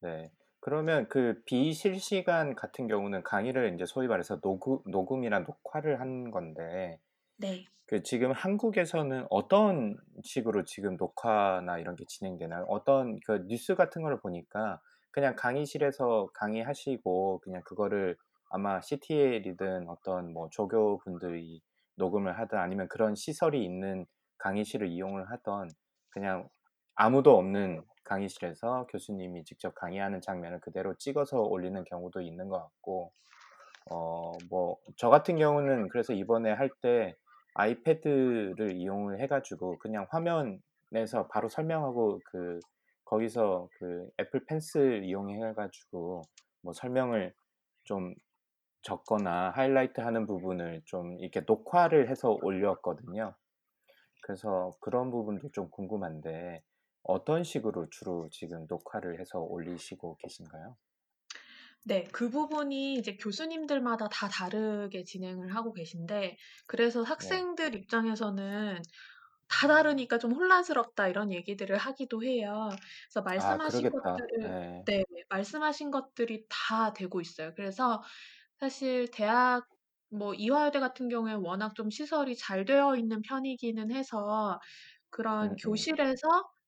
네. 그러면 그 비실시간 같은 경우는 강의를 인제 소위 말해서 녹음 녹음이나 녹화를 하는 건데 네. 그 지금 한국에서는 어떤 식으로 지금 녹화나 이런 게 진행되나요? 어떤 그 뉴스 같은 거를 보니까 그냥 강의실에서 강의하시고 그냥 그거를 아마 CTL이든 어떤 뭐 조교분들이 녹음을 하든 아니면 그런 시설이 있는 강의실을 이용을 하든 그냥 아무도 없는 강의실에서 교수님이 직접 강의하는 장면을 그대로 찍어서 올리는 경우도 있는 것 같고 어 뭐 저 같은 경우는 그래서 이번에 할 때 아이패드를 이용을 해 가지고 그냥 화면 내서 바로 설명하고 그 거기서 그 애플 펜슬 이용해 가지고 뭐 설명을 좀 적거나 하이라이트 하는 부분을 좀 이렇게 녹화를 해서 올렸거든요. 그래서 그런 부분도 좀 궁금한데 어떤 식으로 주로 지금 녹화를 해서 올리시고 계신가요? 네. 그 부분이 이제 교수님들마다 다 다르게 진행을 하고 계신데 그래서 네. 학생들 입장에서는 다 다르니까 좀 혼란스럽다 이런 얘기들을 하기도 해요. 그래서 아 말씀하신 그러겠다. 것들을 네. 네. 말씀하신 것들이 다 되고 있어요. 그래서 사실 대학 뭐 이화여대 같은 경우에 워낙 좀 시설이 잘 되어 있는 편이기는 해서 그런 음 음. 교실에서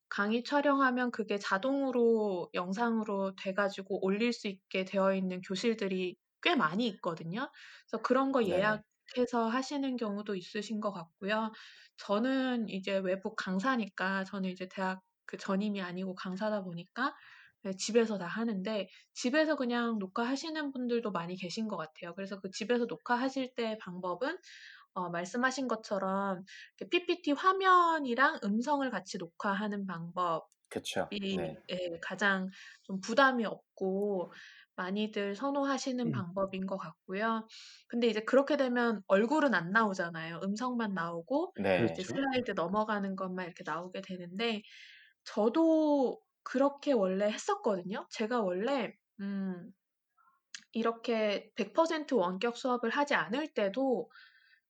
강의 촬영하면 그게 자동으로 영상으로 돼 가지고 올릴 수 있게 되어 있는 교실들이 꽤 많이 있거든요. 그래서 그런 거 네네. 예약해서 하시는 경우도 있으신 것 같고요. 저는 이제 외부 강사니까 저는 이제 대학 그 전임이 아니고 강사다 보니까 네 집에서 다 하는데 집에서 그냥 녹화하시는 분들도 많이 계신 것 같아요. 그래서 그 집에서 녹화하실 때 방법은 어 말씀하신 것처럼 PPT 화면이랑 음성을 같이 녹화하는 그쵸. 방법이 네. 예 가장 좀 부담이 없고 많이들 선호하시는 음. 방법인 것 같고요. 근데 이제 그렇게 되면 얼굴은 안 나오잖아요. 음성만 나오고 네. 이제 그렇죠. 슬라이드 넘어가는 것만 이렇게 나오게 되는데 저도 그렇게 원래 했었거든요. 제가 원래 음 이렇게 100% 원격 수업을 하지 않을 때도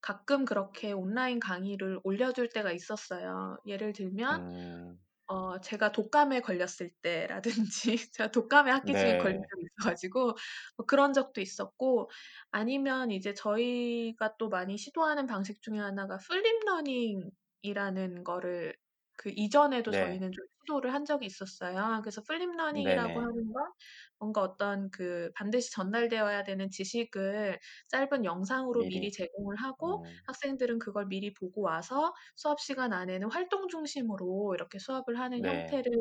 가끔 그렇게 온라인 강의를 올려줄 때가 있었어요. 예를 들면 음. 어 제가 독감에 걸렸을 때라든지 제가 독감에 학기 중에 걸린 네. 적이 있어 가지고 뭐 그런 적도 있었고 아니면 이제 저희가 또 많이 시도하는 방식 중에 하나가 flipped learning이라는 거를 그 이전에도 네. 저희는 좀 시도를 한 적이 있었어요. 그래서 플립 러닝이라고 네네. 하는 건 뭔가 어떤 그 반드시 전달되어야 되는 지식을 짧은 영상으로 미리 미리. 제공을 하고 음. 학생들은 그걸 미리 보고 와서 수업 시간 안에는 활동 중심으로 이렇게 수업을 하는 네. 형태를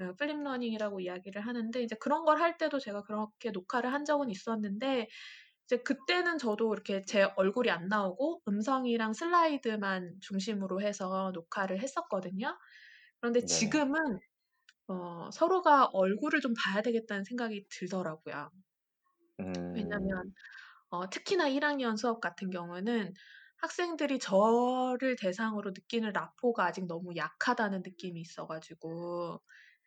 어 flipped learning이라고 이야기를 하는데 이제 그런 걸 할 때도 제가 그렇게 녹화를 한 적은 있었는데 이제 그때는 저도 이렇게 제 얼굴이 안 나오고 음성이랑 슬라이드만 중심으로 해서 녹화를 했었거든요. 그런데 네네. 지금은 어 서로가 얼굴을 좀 봐야 되겠다는 생각이 들더라고요. 음. 왜냐면 어 특히나 1 학년 수업 같은 경우는 학생들이 저를 대상으로 느끼는 라포가 아직 너무 약하다는 느낌이 있어 가지고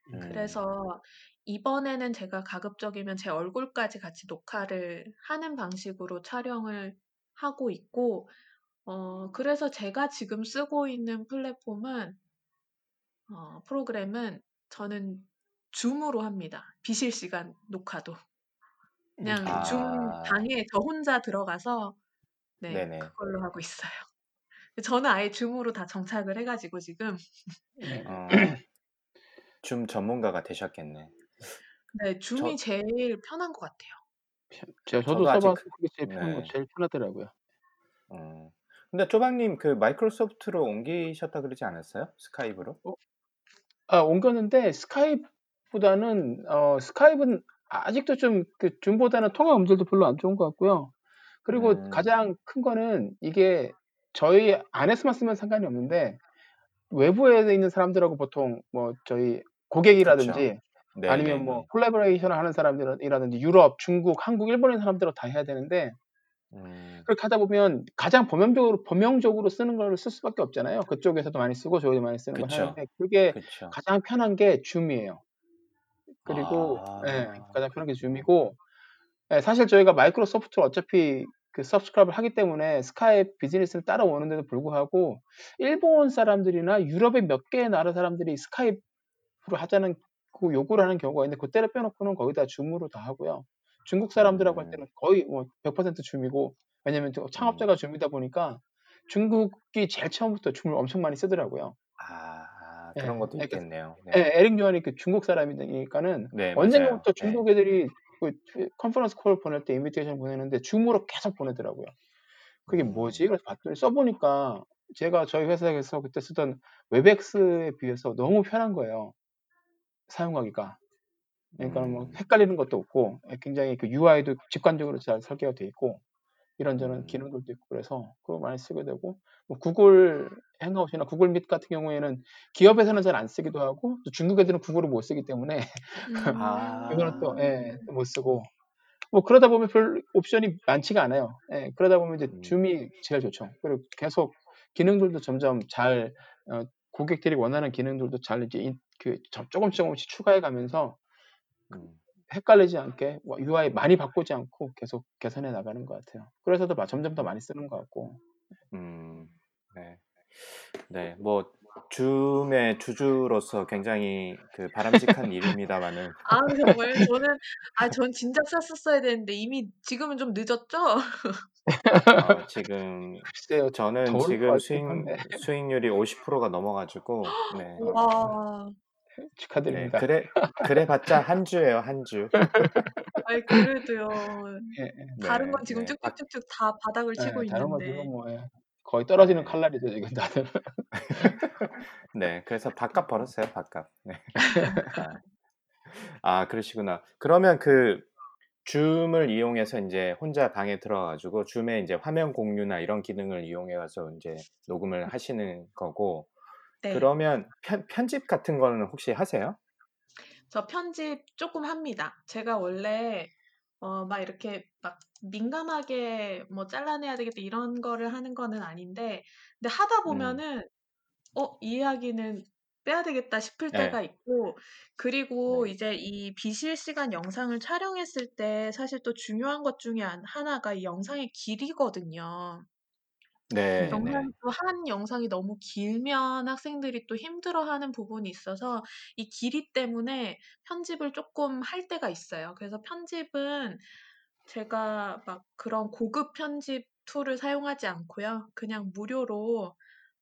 음. 그래서 이번에는 제가 가급적이면 제 얼굴까지 같이 녹화를 하는 방식으로 촬영을 하고 있고 어 그래서 제가 지금 쓰고 있는 플랫폼은 어 프로그램은 저는 줌으로 합니다. 비실시간 녹화도. 음. 그냥 줌 아. 방에 저 혼자 들어가서 네 네네. 그걸로 하고 있어요. 저는 아예 줌으로 다 정착을 해 가지고 지금 네. 어. 줌 전문가가 되셨겠네. 네. 줌이 저 제일 편한 것 같아요. 편 제가 저도 저도 써 아직 그 그게 제일 편한 거 네. 제일 편하더라고요. 어. 근데 쪼박님 그 마이크로소프트로 옮기셨다 그러지 않았어요? 스카이프로? 어 아 옮겼는데 스카이프보다는 어 스카이프는 아직도 좀 그 줌보다는 통화 음질도 별로 안 좋은 것 같고요. 그리고 음. 가장 큰 거는 이게 저희 안에서만 쓰면 상관이 없는데 외부에 있는 사람들하고 보통 뭐 저희 그쵸. 고객이라든지 아니면 뭐. collaboration을 하는 사람들은 이라든지 유럽, 중국, 한국, 있는 사람들하고 다 해야 되는데 음. 그렇게 하다 보면 가장 범용적으로 범용적으로 쓰는 거를 쓸 수밖에 없잖아요. 그쪽에서도 많이 쓰고 저희도 많이 쓰는 걸. 하는데 그게 그쵸. 가장 편한 게 줌이에요. 그리고 예 아. 가장 편한 게. 줌이고 예 사실 저희가 마이크로소프트를 어차피 그 subscribe를 하기 때문에 스카이프 비즈니스를 따라오는데도 불구하고 일본 사람들이나 유럽의 몇 개의 나라 사람들이 스카이프로 하자는 그 요구를 하는 경우가 있는데 그때를 빼놓고는 거의 다 줌으로 다 하고요. 중국 사람들하고 할 음. 때는 거의 뭐 100% 줌이고 왜냐면 저 음. 창업자가 줌이다 보니까 중국이 제일 처음부터 줌을 엄청 많이 쓰더라고요. 아. 예. 그런 것도 그러니까 있겠네요. 예 네. 에릭 유안이 그 중국 사람이니까는 네. 언젠가부터 네. 중국 애들이 그그 conference call 보낼 때 invitation 보내는데 줌으로 계속 보내더라고요. 그게 뭐지? 음. 그래서 봤더니 써 보니까 제가 저희 회사에서 그때 쓰던 웨브엑스에 비해서 너무 편한 거예요, 사용하기가. 그러니까는 뭐 음. 헷갈리는 것도 없고 예 굉장히 그 UI도 직관적으로 잘 설계가 돼 있고 이런저런 음. 기능들도 있고 그래서 그거 많이 쓰게 되고 뭐 구글 행아웃이나 구글 밋 같은 경우에는 기업에서는 잘 안 쓰기도 하고 또 중국 애들은 구글을 못 쓰기 때문에 아. 이거는 또 예, 또못 쓰고 뭐 그러다 보면 별 옵션이 많지가 않아요. 예, 그러다 보면 이제 음. 줌이 제일 좋죠. 그리고 계속 기능들도 점점 잘 어, 고객들이 원하는 기능들도 잘 이제 인- 그 저- 조금씩 조금씩 추가해 가면서 음. 헷갈리지 않게 뭐 UI 많이 바꾸지 않고 계속 개선해 나가는 것 같아요. 그래서 더 마- 점점 더 많이 쓰는 것 같고. 음, 네. 네, 뭐, 줌의 주주로서 굉장히 그 바람직한 일입니다만은, 아 정말 저는 아전 진작 샀었어야 되는데 이미 지금은 좀 늦었죠? 어, 지금, 글쎄요, 저는 더울 것 지금 같긴 수익, 한데 수익률이 50%가 넘어 가지고, 네. 와. 네, 축하드립니다. 그래, 그래 봤자 한 주예요, 한 주. 아이 그래도요. 예, 예. 다른 네, 건 지금 네. 박- 쭉쭉쭉쭉 다 바닥을 치고 예, 다른 건 있는데. 지금 뭐 예, 거의 떨어지는 네. 칼날이죠 지금 다들. 네, 그래서 밥값 벌었어요, 밥값. 네. 아, 아, 그러시구나. 그러면 그 줌을 이용해서 이제 혼자 방에 들어가지고 줌에 이제 화면 공유나 이런 기능을 이용해서 이제 녹음을 하시는 거고, 네. 그러면 편, 편집 같은 거는 혹시 하세요? 저 편집 조금 합니다. 제가 원래 어, 막 이렇게 막 민감하게 뭐 잘라내야 되겠다 이런 거를 하는 거는 아닌데, 근데 하다 음, 보면은 어, 이 이야기는 빼야 되겠다 싶을 네, 때가 있고, 그리고 네, 이제 이 비실시간 영상을 촬영했을 때 사실 또 중요한 것 중에 한- 하나가 이 영상의 길이거든요. 네, 음. 네. 영상이 또한 영상이 너무 길면 학생들이 또 힘들어하는 부분이 있어서 이 길이 때문에 편집을 조금 할 때가 있어요. 그래서 편집은 제가 막 그런 고급 편집 툴을 사용하지 않고요. 그냥 무료로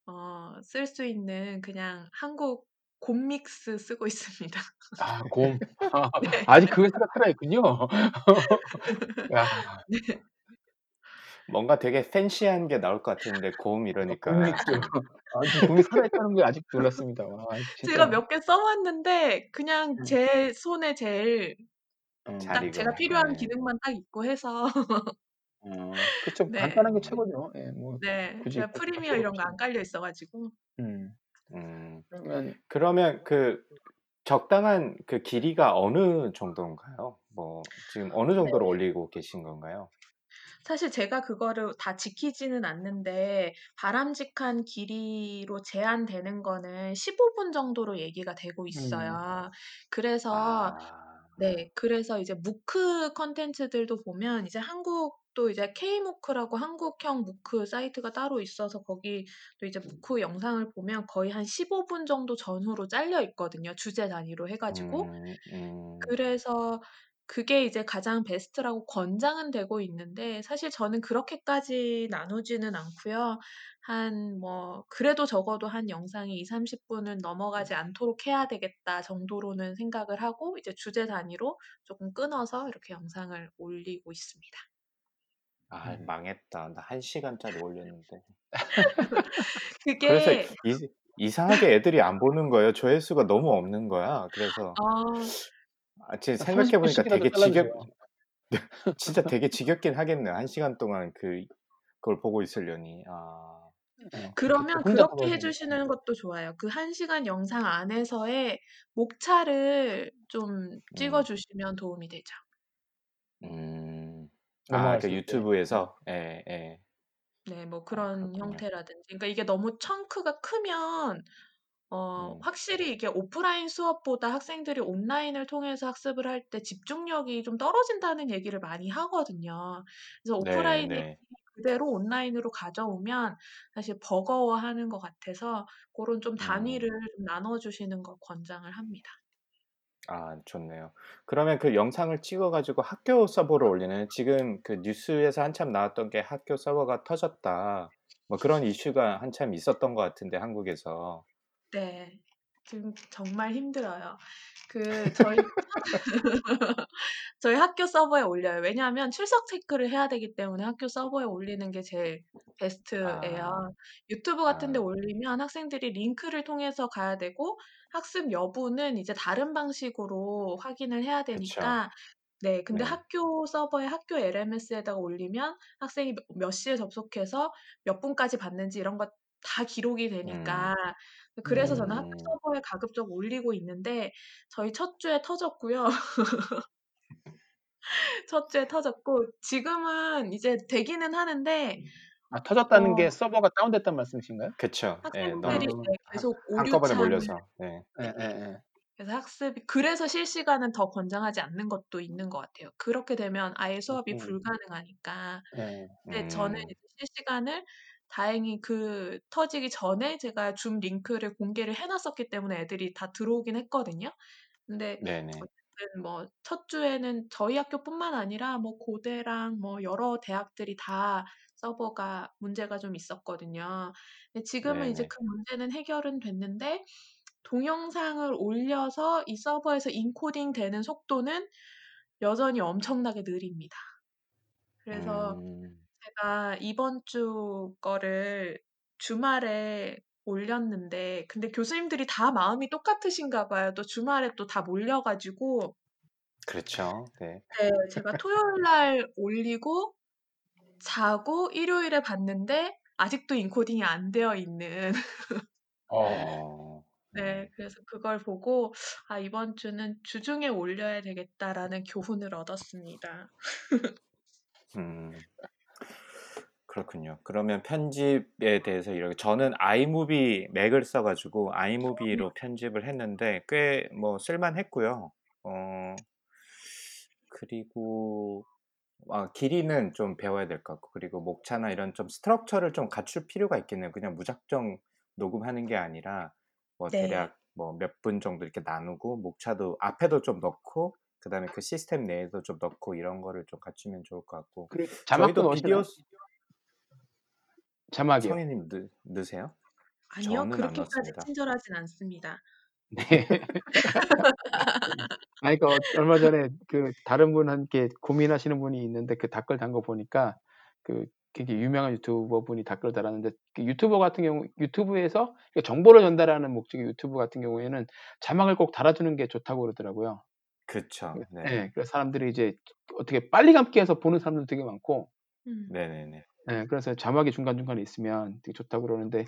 어, 쓸 수 있는 그냥 한국 곰 믹스 쓰고 있습니다. 아, 곰. 아, 네. 아직 그 회사가 살아있군요. 야, 네. 뭔가 되게 팬시한 게 나올 것 같은데 곰 이러니까 곰 믹스. 아, 지금 곰이 살아있다는 게 아직 놀랐습니다. 와, 제가 진짜. 몇개 써봤는데 그냥 음, 제 손에 제일 음, 잘딱 익어. 제가 필요한 네. 기능만 딱 있고 해서 어, 그쵸. 네. 간단한 게 최고죠. 예, 뭐 네. 굳이 제가 프리미어 필요 이런 거 없이. 안 깔려 있어 가지고. 음, 음, 그러면 그러면 그 적당한 그 길이가 어느 정도인가요? 뭐 지금 어느 네. 정도로 올리고 계신 건가요? 사실 제가 그거를 다 지키지는 않는데 바람직한 길이로 제한되는 거는 15분 정도로 얘기가 되고 음, 있어요. 그래서 아, 네, 그래서 이제 무크 컨텐츠들도 보면 이제 한국 도 이제 K무크라고 한국형 무크 사이트가 따로 있어서 거기 또 이제 무크 영상을 보면 거의 한 15분 정도 전후로 잘려 있거든요. 주제 단위로 해가지고. 음, 음, 그래서 그게 이제 가장 베스트라고 권장은 되고 있는데 사실 저는 그렇게까지 나누지는 않고요. 한 뭐 그래도 적어도 한 영상이 2-30 분은 넘어가지 않도록 해야 되겠다 정도로는 생각을 하고 이제 주제 단위로 조금 끊어서 이렇게 영상을 올리고 있습니다. 아, 음. 망했다. 나 한 시간짜리 올렸는데. 그래서 그게 이, 이상하게 애들이 안 보는 거예요. 조회수가 너무 없는 거야. 그래서 어 아, 지금 30 생각해 보니까 되게 지겹, 잘라주세요. 진짜 되게 지겹긴 하겠네요. 한 시간 동안 그 그걸 보고 있으려니. 아, 예, 그러면 그렇게 해 보시니까. 주시는 것도 좋아요. 그1 시간 영상 안에서의 목차를 좀 찍어 음, 주시면 도움이 되죠. 음, 아, 수 그. 유튜브에서, 예, 예. 네. 뭐 아, 그런 그렇군요. 형태라든지. 그러니까 이게 너무 청크가 크면 어 음, 확실히 이게 오프라인 수업보다 학생들이 온라인을 통해서 학습을 할 때 집중력이 좀 떨어진다는 얘기를 많이 하거든요. 그래서 네, 오프라인의 네. 그대로 온라인으로 가져오면 사실 버거워하는 것 같아서 고런 좀 음, 단위를 좀 나눠 주시는 거 권장을 합니다. 아, 좋네요. 그러면 그 영상을 찍어가지고 학교 서버로 올리는 지금 그 뉴스에서 한참 나왔던 게 학교 서버가 터졌다. 뭐 그런 이슈가 한참 있었던 것 같은데 한국에서. 네. 지금 정말 힘들어요. 그 저희 저희 학교 서버에 올려요. 왜냐하면 출석 체크를 해야 되기 때문에 학교 서버에 올리는 게 제일 베스트예요. 아, 유튜브 같은 데 아, 올리면 학생들이 링크를 통해서 가야 되고 학습 여부는 이제 다른 방식으로 확인을 해야 그쵸. 되니까 네. 근데 네. 학교 서버에 학교 LMS에다가 올리면 학생이 몇몇 시에 접속해서 몇 분까지 봤는지 이런 거 다 기록이 음. 되니까 그래서 저는 학교 음. 서버에 가급적 올리고 있는데 저희 첫 주에 터졌고요. 첫 주에 터졌고 지금은 이제 되기는 하는데 아 터졌다는 게어 서버가 다운됐다는 말씀이신가요? 예. 너무 학생들이 어. 네 계속 하 한꺼번에 몰려서. 네. 예예 예. 그래서 학습이 그래서 실시간은 더 권장하지 않는 것도 있는 것 같아요. 그렇게 되면 아예 수업이 음. 불가능하니까. 예. 근데 저는 음. 이제 실시간을 다행히 그 터지기 전에 제가 줌 링크를 공개를 해 놨었기 때문에 애들이 다 들어오긴 했거든요. 근데 네네. 어쨌든 뭐 첫 주에는 저희 학교뿐만 아니라 뭐 고대랑 뭐 여러 대학들이 다 서버가 문제가 좀 있었거든요. 근데 지금은 이제 네네. 그 문제는 해결은 됐는데 동영상을 올려서 이 서버에서 인코딩 되는 속도는 여전히 엄청나게 느립니다. 그래서 음. 제가 이번 주 거를 주말에 올렸는데 근데 교수님들이 다 마음이 똑같으신가 봐요. 또 주말에 또 다 몰려 가지고 그렇죠. 네. 네. 제가 토요일 날 올리고 자고 일요일에 봤는데 아직도 인코딩이 안 되어 있는 어. 어. 네. 음. 그래서 그걸 보고 '아 이번 주는 주중에 올려야 되겠다.'라는 교훈을 얻었습니다. 음. 그렇군요. 그러면 편집에 대해서 이렇게 저는 아이무비 맥을 써 가지고 음. 아이무비로 편집을 했는데 꽤 뭐 쓸만했고요. 어 그리고 아 길이는 좀 배워야 될 것 같고 그리고 목차나 이런 좀 스트럭처를 좀 갖출 필요가 있겠네요. 그냥 무작정 녹음하는 게 아니라 뭐 네. 대략 뭐 몇 분 정도 이렇게 나누고 목차도 앞에도 좀 넣고 그다음에 그 시스템 내에도 좀 넣고 이런 거를 좀 갖추면 좋을 것 같고 그리고 자막도 저희도? 비디오 자막이요. 성현님 넣 넣으세요? 아니요. 저는 안 그렇게까지 넣습니다. 친절하진 않습니다. 네. 아니 그어 얼마 전에 그 다른 분 함께 고민하시는 분이 있는데 그 댓글 단 거 보니까 그 굉장히 유명한 유튜버 분이 댓글을 달았는데 그 유튜버 같은 경우 유튜브에서 그 정보를 전달하는 목적의 유튜브 같은 경우에는 자막을 꼭 달아주는 게 좋다고 그러더라고요. 그쵸. 그 네. 예. 그래서 사람들이 이제 어떻게 빨리 감기 해서 보는 사람들도 되게 많고 음. 네네네. 예. 그래서 자막이 중간중간에 있으면 되게 좋다고 그러는데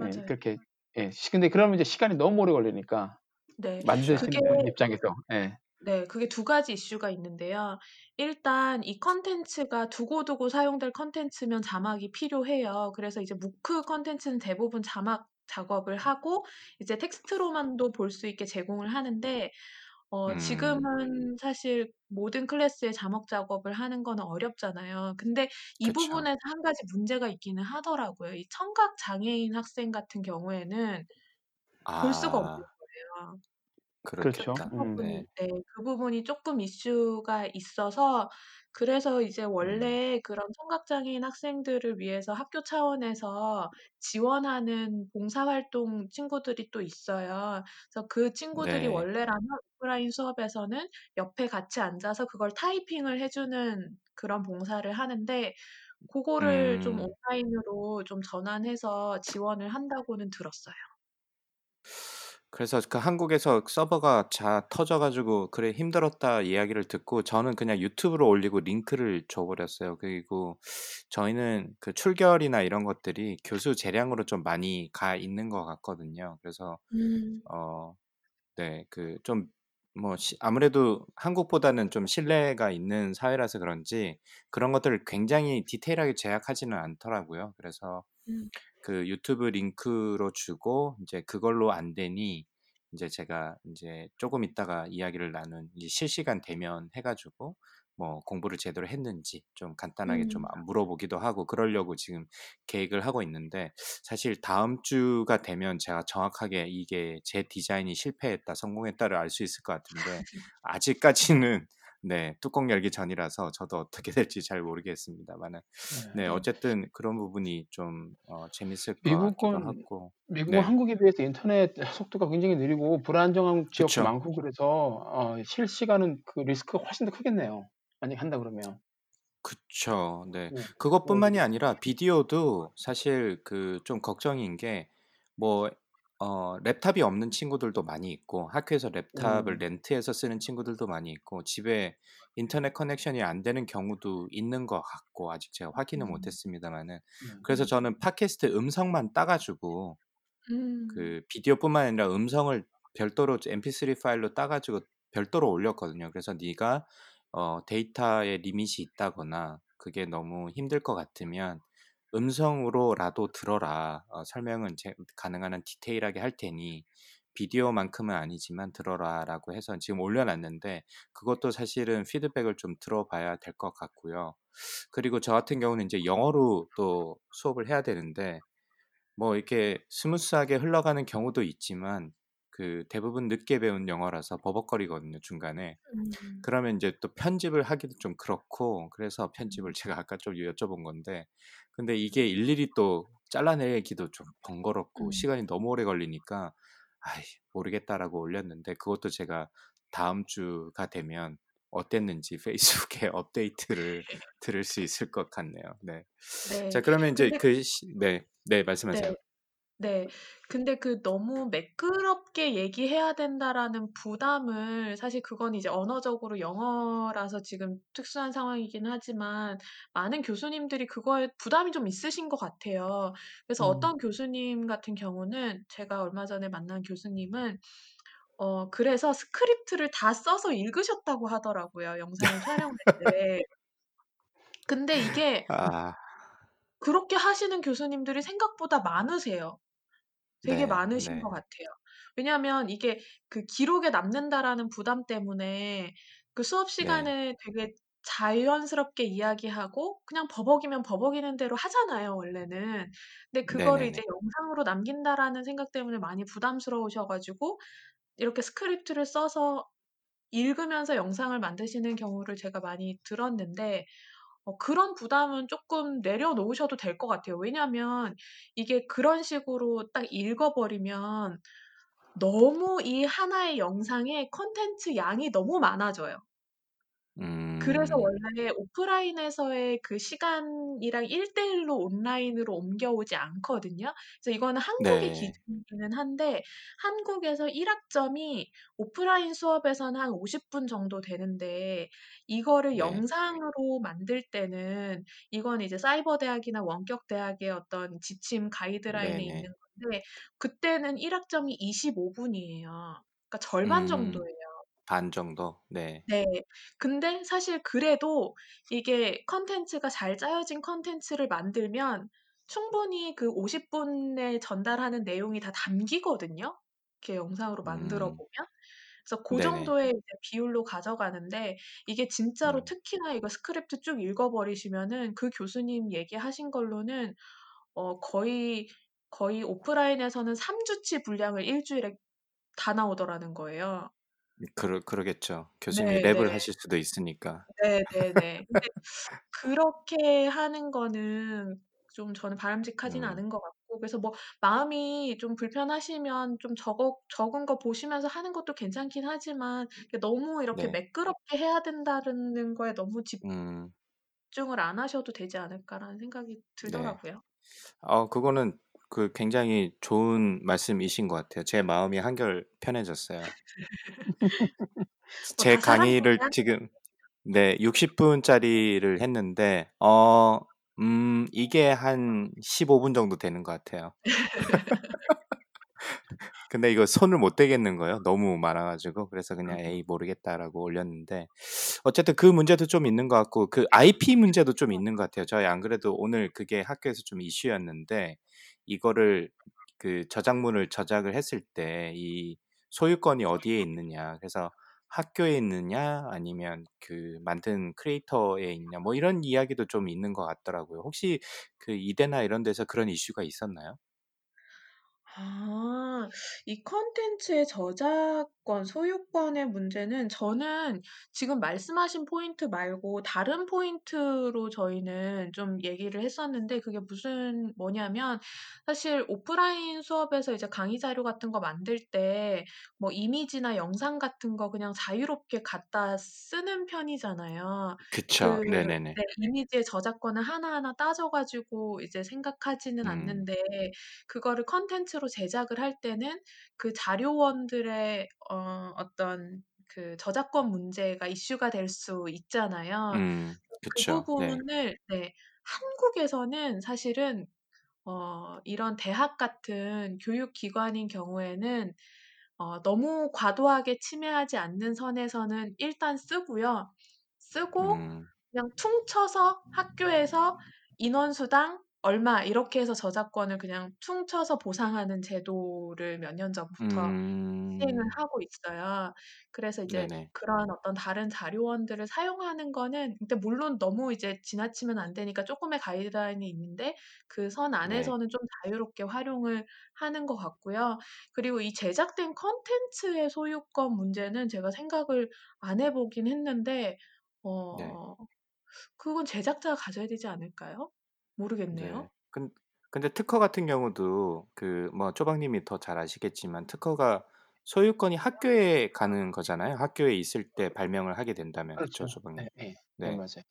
예 맞아요. 그렇게 예. 시 근데 그러면 이제 시간이 너무 오래 걸리니까 네. 만드시는 그게 분 입장에서. 예. 네. 그게 두 가지 이슈가 있는데요. 일단 이 콘텐츠가 두고두고 사용될 콘텐츠면 자막이 필요해요. 그래서 이제 무크 콘텐츠는 대부분 자막 작업을 하고 이제 텍스트로만도 볼 수 있게 제공을 하는데 어 음. 지금은 사실 모든 클래스에 자막 작업을 하는 거는 어렵잖아요. 근데 이 그쵸. 부분에서 한 가지 문제가 있기는 하더라고요. 이 청각 장애인 학생 같은 경우에는 볼 수가 없는 아. 거예요. 그렇죠. 그렇겠다. 그 음. 부분이 네. 네. 그 부분이 쪼끔 이슈가 있어서 그래서 이제 음. 원래 그런 청각장애인 학생들을 위해서 학교 차원에서 지원하는 봉사활동 친구들이 또 있어요. 그래서 그 친구들이 네. 원래라면 오프라인 수업에서는 옆에 같이 앉아서 그걸 타이핑을 해 주는 그런 봉사를 하는데 고거를 좀 음. 온라인으로 좀 전환해서 지원을 한다고는 들었어요. 그래서 그 한국에서 서버가 자 터져 가지고 "그래 힘들었다." 이야기를 듣고 저는 그냥 유튜브로 올리고 링크를 줘 버렸어요. 그리고 저희는 그 출결이나 이런 것들이 교수 재량으로 좀 많이 가 있는 것 같거든요. 그래서 음. 어 네 그 좀 뭐 시 아무래도 한국보다는 좀 신뢰가 있는 사회라서 그런지 그런 것들을 굉장히 디테일하게 제약하지는 않더라고요. 그래서 음. 그 유튜브 링크로 주고 인제 그걸로 안 되니 인제 제가 인제 쪼금 있다가 이야기를 나눈 이제 실시간 대면 해 가지고 뭐 공부를 제대로 했는지 좀 간단하게 좀 음. 아 물어보기도 하고 그러려고 지금 계획을 하고 있는데 사실 다음 주가 되면 제가 정확하게 이게 제 디자인이 실패했다, 성공했다를 알 수 있을 것 같은데 아직까지는 네 뚜껑 열기 전이라서 저도 어떻게 될지 잘 모르겠습니다마는 네. 네 네. 어쨌든 그런 부분이 좀 어 재밌을 것 같기도 미국은 하고 미국은 네. 한국에 비해서 인터넷 속도가 굉장히 느리고 불안정한 지역도 그쵸. 많고 그래서 어 실시간은 그 리스크가 훨씬 더 크겠네요. 만약에 한다 그러면. 그쵸. 네. 네. 그것뿐만이 아니라 비디오도 사실 그 좀 걱정인 게 뭐 어 laptop이 없는 친구들도 많이 있고 학교에서 laptop을 음. rent해서 쓰는 친구들도 많이 있고 집에 인터넷 connection이 안 되는 경우도 있는 것 같고 아직 제가 확인은 음. 못 했습니다마는 음. 그래서 음. 저는 팟캐스트 음성만 따 가지고 음. 그 비디오뿐만 아니라 음성을 별도로 mp3 파일로 따 가지고 별도로 올렸거든요. 그래서 네가 어 데이터에 limit이 있다거나 그게 너무 힘들 것 같으면 음성으로라도 들어라. 어 설명은 제 가능한 한 디테일하게 할 테니 비디오만큼은 아니지만 들어라라고 해서 지금 올려놨는데 그것도 사실은 피드백을 좀 들어봐야 될 것 같고요. 그리고 저 같은 경우는 이제 영어로 또 수업을 해야 되는데 뭐 이렇게 smooth하게 흘러가는 경우도 있지만 그 대부분 늦게 배운 영어라서 버벅거리거든요 중간에. 음. 그러면 이제 또 편집을 하기도 좀 그렇고 그래서 음. 편집을 제가 아까 좀 여쭤본 건데 근데 이게 일일이 또 잘라내기도 좀 번거롭고 음. 시간이 너무 오래 걸리니까 아이 모르겠다라고 올렸는데 그것도 제가 다음 주가 되면 어땠는지 페이스북에 업데이트를 들을 수 있을 것 같네요. 네. 자 네. 그러면 이제 근데 그시 네. 네 네. 말씀하세요. 네. 근데 그 너무 매끄럽게 얘기해야 된다라는 부담을 사실 그건 이제 언어적으로 영어라서 지금 특수한 상황이긴 하지만 많은 교수님들이 그거에 부담이 좀 있으신 것 같아요. 그래서 음. 어떤 교수님 같은 경우는 제가 얼마 전에 만난 교수님은 어 그래서 스크립트를 다 써서 읽으셨다고 하더라고요, 영상을 촬영할 때. 근데 이게 아. 그렇게 하시는 교수님들이 생각보다 많으세요. 되게 네. 많으신 네. 것 같아요. 왜냐하면 이게 그 기록에 남는다라는 부담 때문에 그 수업 네. 시간에 되게 자연스럽게 이야기하고 그냥 버벅이면 버벅이는 대로 하잖아요, 원래는. 근데 그거를 이제 네네네. '영상으로 남긴다.'라는 생각 때문에 많이 부담스러우셔 가지고 이렇게 스크립트를 써서 읽으면서 영상을 만드시는 경우를 제가 많이 들었는데 어 그런 부담은 쪼끔 내려놓으셔도 될 것 같아요. 왜냐하면 이게 그런 식으로 딱 읽어 버리면 너무 이 하나의 영상에 콘텐츠 양이 너무 많아져요. 그래서 음. 원래 오프라인에서의 그 시간이랑 1대1로 온라인으로 옮겨오지 않거든요. 그래서 이거는 한국의 네. 기준이기는 한데 한국에서 1 학점이 오프라인 수업에서는 한 50분 정도 되는데 이거를 네. 영상으로 만들 때는 이건 이제 사이버 대학이나 원격 대학의 어떤 지침 가이드라인에 있는 네네. 건데 그때는 1 학점이 25 분이에요. 그러니까 절반 음. 정도예요. 반 정도? 네. 네. 근데 사실 그래도 이게 콘텐츠가 잘 짜여진 콘텐츠를 만들면 충분히 그 50 분에 전달하는 내용이 다 담기거든요, 이렇게 영상으로 만들어 음. 보면. 그래서 고 네네. 정도의 이제 비율로 가져가는데 이게 진짜로 음. 특히나 이거 스크립트 쭉 읽어 버리시면은 그 교수님 얘기하신 걸로는 어 거의, 거의 오프라인에서는 3 주치 분량을 1 주일에 다 나오더라는 거예요. 그러 그러겠죠. 교수님이 랩을 네네. 하실 수도 있으니까. 네네네. 근데 그렇게 하는 거는 좀 저는 바람직하지는 음. 않은 것 같고 그래서 뭐 마음이 좀 불편하시면 좀 적어 적은 거 보시면서 하는 것도 괜찮긴 하지만 너무 이렇게 네. '매끄럽게 해야 된다.'는 거에 너무 음. 집중을 안 하셔도 되지 않을까라는 생각이 네. 들더라고요. 어 그거는 그 굉장히 좋은 말씀이신 것 같아요. 제 마음이 한결 편해졌어요. 뭐 제 다 강의를 지금 네 60 분 짜리를 했는데 어 음 이게 한 15분 정도 되는 것 같아요. 근데 이거 손을 못 대겠는 거예요. 너무 많아 가지고. 그래서 그냥 '에이 모르겠다.'라고 올렸는데 어쨌든 그 문제도 좀 있는 것 같고 그 IP 문제도 좀 있는 것 같아요. 저희 안 그래도 오늘 그게 학교에서 좀 이슈였는데 이거를 그 저작물을 저작을 했을 때 이 소유권이 어디에 있느냐. 그래서 학교에 있느냐 아니면 그 만든 크리에이터에 있냐 뭐 이런 이야기도 좀 있는 것 같더라고요. 혹시 그 이대나 이런 데서 그런 이슈가 있었나요? 아. 이 콘텐츠의 저작 권, 소유권의 문제는 저는 지금 말씀하신 포인트 말고 다른 포인트로 저희는 좀 얘기를 했었는데 그게 무슨 뭐냐면 사실 오프라인 수업에서 이제 강의 자료 같은 거 만들 때 뭐 이미지나 영상 같은 거 그냥 자유롭게 갖다 쓰는 편이잖아요. 그쵸. 그 네네네. 네 이미지의 저작권을 하나하나 따져 가지고 이제 생각하지는 음. 않는데 그거를 스스로 제작을 할 때는 그 자료원들의 어 어떤 그 저작권 문제가 이슈가 될 수 있잖아요. 음. 그 그쵸. 네. 부분을 네 한국에서는 사실은 어 이런 대학 같은 교육기관인 경우에는 어 너무 과도하게 침해하지 않는 선에서는 일단 쓰고요. 쓰고 음. 그냥 퉁쳐서 학교에서 인원수당 얼마 이렇게 해서 저작권을 그냥 퉁쳐서 보상하는 제도를 몇 년 전부터 시행을 음. 하고 있어요. 그래서 이제 네네. 그런 어떤 다른 자료원들을 사용하는 거는 근데 물론 너무 이제 지나치면 안 되니까 쪼끔의 가이드라인이 있는데 그선 네. 안에서는 좀 자유롭게 활용을 하는 것 같고요. 그리고 이 제작된 콘텐츠의 소유권 문제는 제가 생각을 안 해 보긴 했는데 네. 어 그건 제작자가 가져야 되지 않을까요? 모르겠네요. 네. 근 근데 특허 같은 경우도 그뭐 초박님이 더 잘 아시겠지만 특허가 소유권이 학교에 가는 거잖아요. 학교에 있을 때 발명을 하게 된다면. 그쵸, 그렇죠. 초박님? 예 예. 네 네. 맞아요.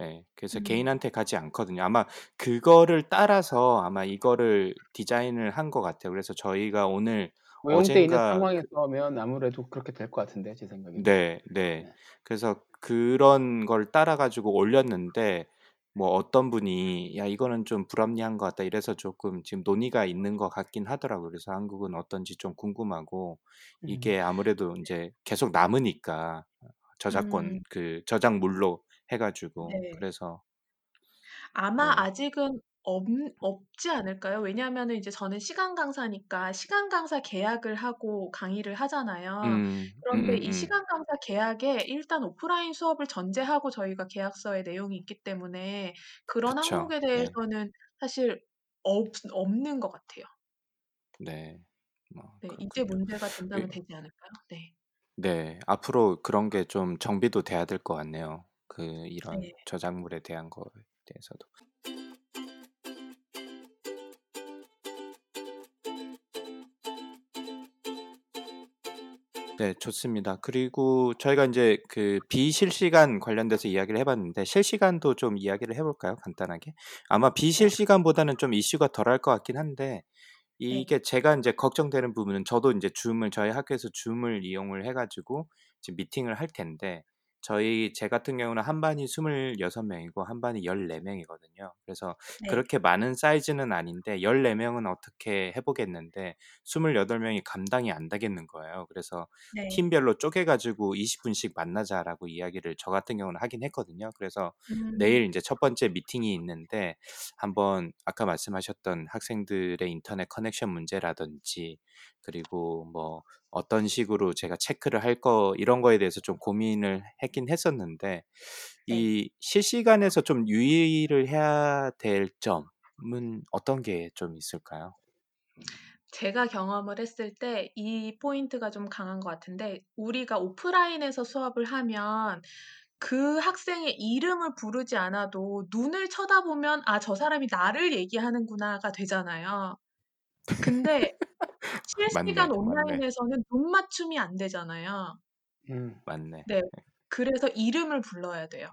예. 그래서 음. 개인한테 가지 않거든요. 아마 그거를 따라서 아마 이거를 디자인을 한 것 같아요. 그래서 저희가 오늘 오염돼 있는 어젠가 그 상황에서면 아무래도 그렇게 될 것 같은데 제 생각에는. 네. 네. 네. 그래서 그런 걸 따라 가지고 올렸는데 뭐 어떤 분이 "야 이거는 좀 불합리한 것 같다." 이래서 쪼끔 지금 논의가 있는 것 같긴 하더라고요. 그래서 한국은 어떤지 좀 궁금하고 음. 이게 아무래도 네. 인제 계속 남으니까 어 저작권 음. 그 저작물로 해 가지고 네. 그래서 아마 네. 아직은 없 없지 않을까요? 왜냐하면은 이제 저는 시간 강사니까 시간 강사 계약을 하고 강의를 하잖아요. 음. 그런데 이 음음음. 시간 강사 계약에 일단 오프라인 수업을 전제하고 저희가 계약서에 내용이 있기 때문에 그런 그쵸. 항목에 네. 대해서는 사실 없 없는 것 같아요. 네. 뭐 네. 이제 그렇군요. 문제가 된다면 이 되지 않을까요? 네. 네. 앞으로 그런 게 좀 정비도 돼야 될 것 같네요. 그 이런 네. 저작물에 대한 거에 대해서도. 네. 좋습니다. 그리고 저희가 인제 그 비실시간 관련돼서 이야기를 해 봤는데 실시간도 좀 이야기를 해 볼까요? 간단하게? 아마 네. 비실시간보다는 좀 이슈가 덜할 것 같긴 한데 네. 이게 제가 인제 걱정되는 부분은 저도 인제 줌을 저희 학교에서 줌을 이용을 해 가지고 지금 미팅을 할 텐데 저희 제 같은 경우는 한 반이 26 명이고 한 반이 14 명이거든요. 그래서 네. 그렇게 많은 사이즈는 아닌데 14 명은 어떻게 해 보겠는데 28 명이 감당이 안 되겠는 거예요. 그래서 네. 팀별로 쪼개 가지고 "20 분씩 만나자."라고 이야기를 저 같은 경우는 하긴 했거든요. 그래서 음. 내일 인제 첫 번째 미팅이 있는데 한번 아까 말씀하셨던 학생들의 인터넷 커넥션 문제라든지 그리고 뭐 어떤 식으로 제가 체크를 할 거 이런 거에 대해서 좀 고민을 했긴 했었는데 네. 이 실시간에서 좀 유의를 해야 될 점은 어떤 게 좀 있을까요? 제가 경험을 했을 때 이 포인트가 좀 강한 것 같은데 우리가 오프라인에서 수업을 하면 그 학생의 이름을 부르지 않아도 눈을 쳐다보면 '아 저 사람이 나를 얘기하는구나.'가 되잖아요. 근데 실시간 맞네. 온라인에서는 눈 맞춤이 안 되잖아요. 음. 맞네. 네. 예. 그래서 이름을 불러야 돼요.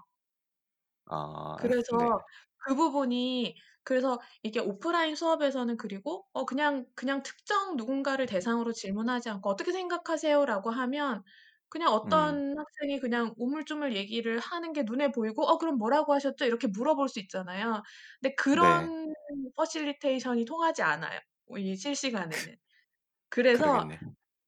아 네. 그래서 그 부분이 그래서 이게 오프라인 수업에서는 그리고 어 그냥 그냥 특정 누군가를 대상으로 질문하지 않고 "어떻게 생각하세요?"라고 하면 그냥 음. 어떤 학생이 그냥 우물쭈물 얘기를 하는 게 눈에 보이고 "어 그럼 뭐라고 하셨죠?" 이렇게 물어볼 수 있잖아요. 근데 네. 그런 퍼실리테이션이 통하지 않아요 이 실시간에는. 그래서 그러겠네.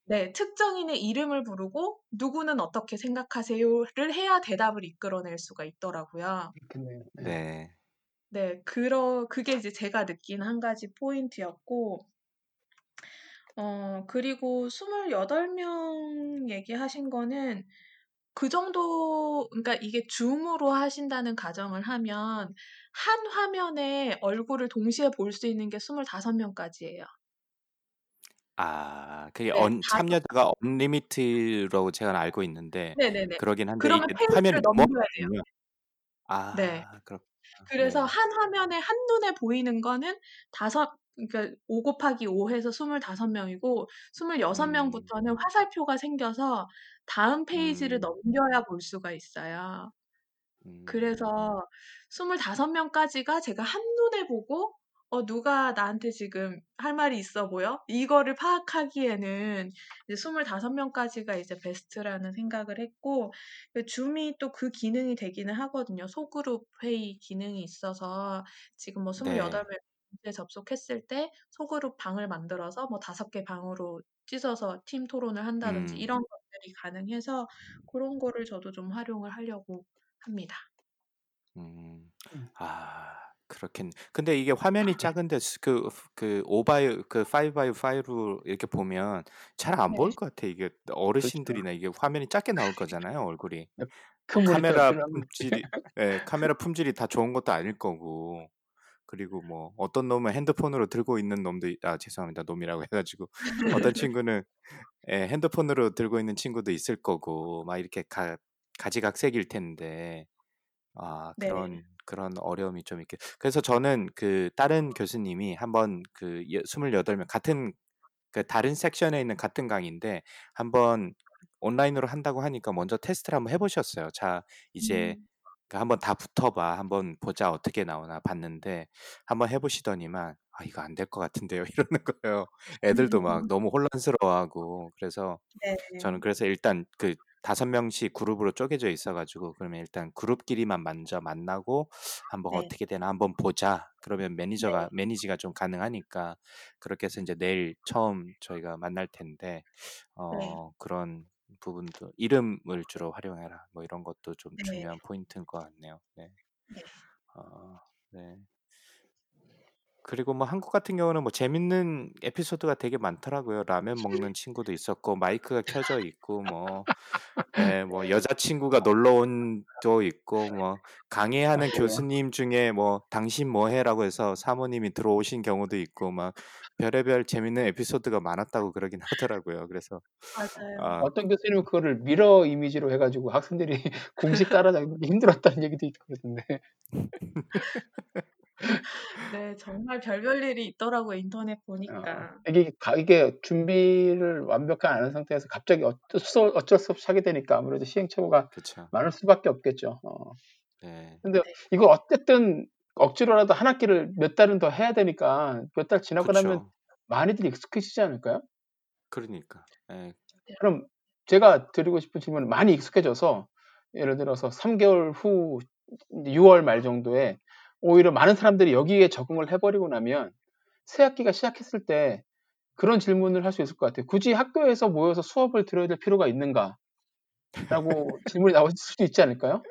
네 특정인의 이름을 부르고 "누구는 어떻게 생각하세요?"를 해야 대답을 이끌어낼 수가 있더라고요. 그렇겠네요. 예. 네. 네. 그러 그게 이제 제가 느낀 1 가지 포인트였고 어 그리고 28명 얘기하신 거는 그 정도 그러니까 이게 줌으로 하신다는 가정을 하면 한 화면에 얼굴을 동시에 볼 수 있는 게 25 명까지예요. 아 그게 네. 언5 참여자가 언리미티드라고 제가 알고 있는데 네네네. 그러긴 한데 그러면 이게 화면이 페이지를 넘겨야 돼요. 넘어가거든요. 네. 아 그렇구나. 그래서 네. 한 화면에 한눈에 보이는 거는 5 그러니까 5 곱하기 5 해서 25 명이고 26 음. 명부터는 화살표가 생겨서 다음 페이지를 음. 넘겨야 볼 수가 있어요. 음. 그래서 25 명까지가 제가 한눈에 보고 어 누가 나한테 지금 할 말이 있어 보여? 이거를 파악하기에는 이제 25 명까지가 이제 베스트라는 생각을 했고 그 줌이 또 그 기능이 되기는 하거든요. 소그룹 회의 기능이 있어서 지금 뭐 28 네. 명 접속했을 때 소그룹 방을 만들어서 뭐 5개 방으로 찢어서 팀 토론을 한다든지 음. 이런 것들이 가능해서 그런 거를 저도 좀 활용을 하려고 합니다. 음. 음. 아 그렇겠네. 근데 이게 화면이 작은데 스그그5 by 그5 by 5로 이렇게 보면 잘 안 네. 보일 것 같아. 이게 그렇죠. 어르신들이나 이게 화면이 작게 나올 거잖아요, 얼굴이. 네. 뭐큰 카메라. 품질이 예 카메라 품질이 다 좋은 것도 아닐 거고. 그리고 뭐 어떤 놈은 핸드폰으로 들고 있는 놈도 있아 죄송합니다. 놈이라고 해 가지고. 어떤 친구는 예 핸드폰으로 들고 있는 친구도 있을 거고 막 이렇게 가 가지각색일 텐데 아 네. 그런 그런 어려움이 좀 있게 그래서 저는 그 다른 교수님이 한번 그여 28명 같은 그 다른 섹션에 있는 같은 강의인데 한번 온라인으로 한다고 하니까 먼저 테스트를 한번 해 보셨어요. 자 이제 음. 그 "한번 다 붙어 봐. 한번 보자 어떻게 나오나." 봤는데 한번 해 보시더니만 "아 이거 안 될 것 같은데요." 이러는 거예요. 애들도 막 음. 너무 혼란스러워하고 그래서 네. 저는 그래서 일단 그 5 명씩 그룹으로 쪼개져 있어 가지고 그러면 일단 그룹끼리만 먼저 만나고 "한번 네. 어떻게 되나 한번 보자." 그러면 네. 매니저가 manage가 좀 가능하니까 그렇게 해서 인제 내일 처음 저희가 만날 텐데 네. 어 그런 부분도 "이름을 주로 활용해라." 뭐 이런 것도 좀 네. 중요한 포인트인 것 같네요. 네. 네. 어 네. 그리고 뭐 한국 같은 경우는 뭐 재밌는 에피소드가 되게 많더라고요. 라면 먹는 친구도 있었고 마이크가 켜져 있고 뭐 예 뭐 여자친구가 놀러 온도 있고 뭐 강의하는 그래요? 교수님 중에 뭐 "당신 뭐 해?"라고 해서 사모님이 들어오신 경우도 있고 막 별의별 재밌는 에피소드가 많았다고 그러긴 하더라고요. 그래서 맞아요. 아 어떤 교수님은 그거를 미러 이미지로 해 가지고 학생들이 공식 따라잡기 힘들었다는 얘기도 그러던데. 네. 정말 별별 일이 있더라고요, 인터넷 어 보니까. 이게 가 이게 준비를 완벽하게 안한 상태에서 갑자기 어쩔 수 어쩔 수 없이 하게 되니까 아무래도 시행착오가 그쵸. 많을 수밖에 없겠죠. 어. 네. 근데 네. 이걸 어쨌든 억지로라도 한 학기를 몇 달은 더 해야 되니까 몇 달 지나고 나면 그쵸. 많이들 익숙해지지 않을까요? 그러니까. 예. 네. 그럼 제가 드리고 싶은 질문은 많이 익숙해져서 예를 들어서 3 개월 후 6 월 말 정도에 오히려 많은 사람들이 여기에 적응을 해 버리고 나면 새 학기가 시작했을 때 그런 질문을 할 수 있을 것 같아요. '굳이 학교에서 모여서 수업을 들어야 될 필요가 있는가?' 라고 질문이 나올 수도 있지 않을까요?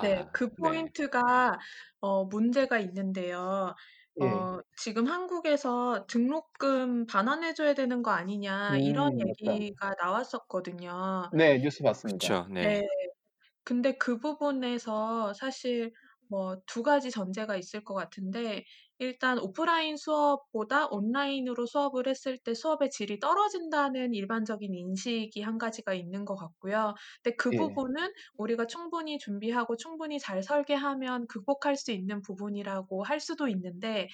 네. 아그 네. 포인트가 어 문제가 있는데요. 예. 어 지금 한국에서 "등록금 반환해 줘야 되는 거 아니냐." 이런 음 맞다. 얘기가 나왔었거든요. 네. 뉴스 봤습니다. 그쵸. 네. 네. 근데 그 부분에서 사실 뭐 두 가지 전제가 있을 것 같은데 일단 오프라인 수업보다 온라인으로 수업을 했을 때 수업의 질이 떨어진다는 일반적인 인식이 한 가지가 있는 것 같고요. 근데 그 예. 부분은 우리가 충분히 준비하고 충분히 잘 설계하면 극복할 수 있는 부분이라고 할 수도 있는데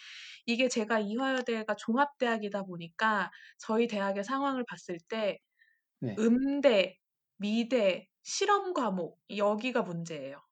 이게 제가 이화여대가 종합대학이다 보니까 저희 대학의 상황을 봤을 때 네. 음대, 미대, 실험 과목 여기가 문제예요.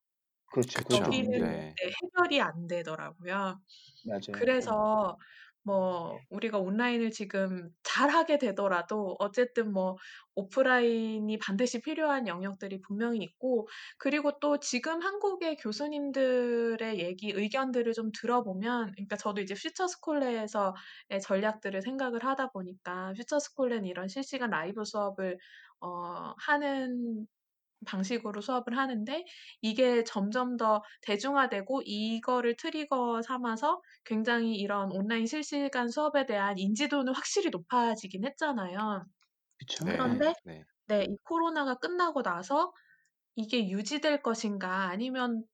그렇죠. 여기는 문제예요. 네. 네 해결이 안 되더라고요. 맞아요. 예. 그래서 뭐 우리가 온라인을 지금 잘하게 되더라도 어쨌든 뭐 오프라인이 반드시 필요한 영역들이 분명히 있고 그리고 또 지금 한국의 교수님들의 얘기 의견들을 좀 들어보면 그러니까 저도 이제 퓨처 스콜레에서의 전략들을 생각을 하다 보니까 퓨처 스콜레는 이런 실시간 라이브 수업을 어 하는 방식으로 수업을 하는데 이게 점점 더 대중화되고 이거를 트리거 삼아서 굉장히 이런 온라인 실시간 수업에 대한 인지도는 확실히 높아지긴 했잖아요. 그쵸. 네. 예. 그런데 네. 네 이 코로나가 끝나고 나서 이게 유지될 것인가 아니면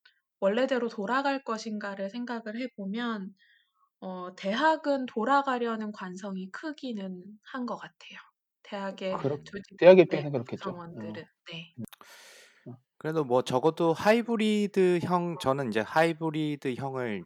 원래대로 돌아갈 것인가를 생각을 해 보면 어 대학은 돌아가려는 관성이 크기는 한 것 같아요. 대학의 그렇 음. 조직 대학 네 입장에서는 그렇겠죠. 어. 구성원들은. 네. 어. 그래도 뭐 적어도 하이브리드형 저는 인제 하이브리드형을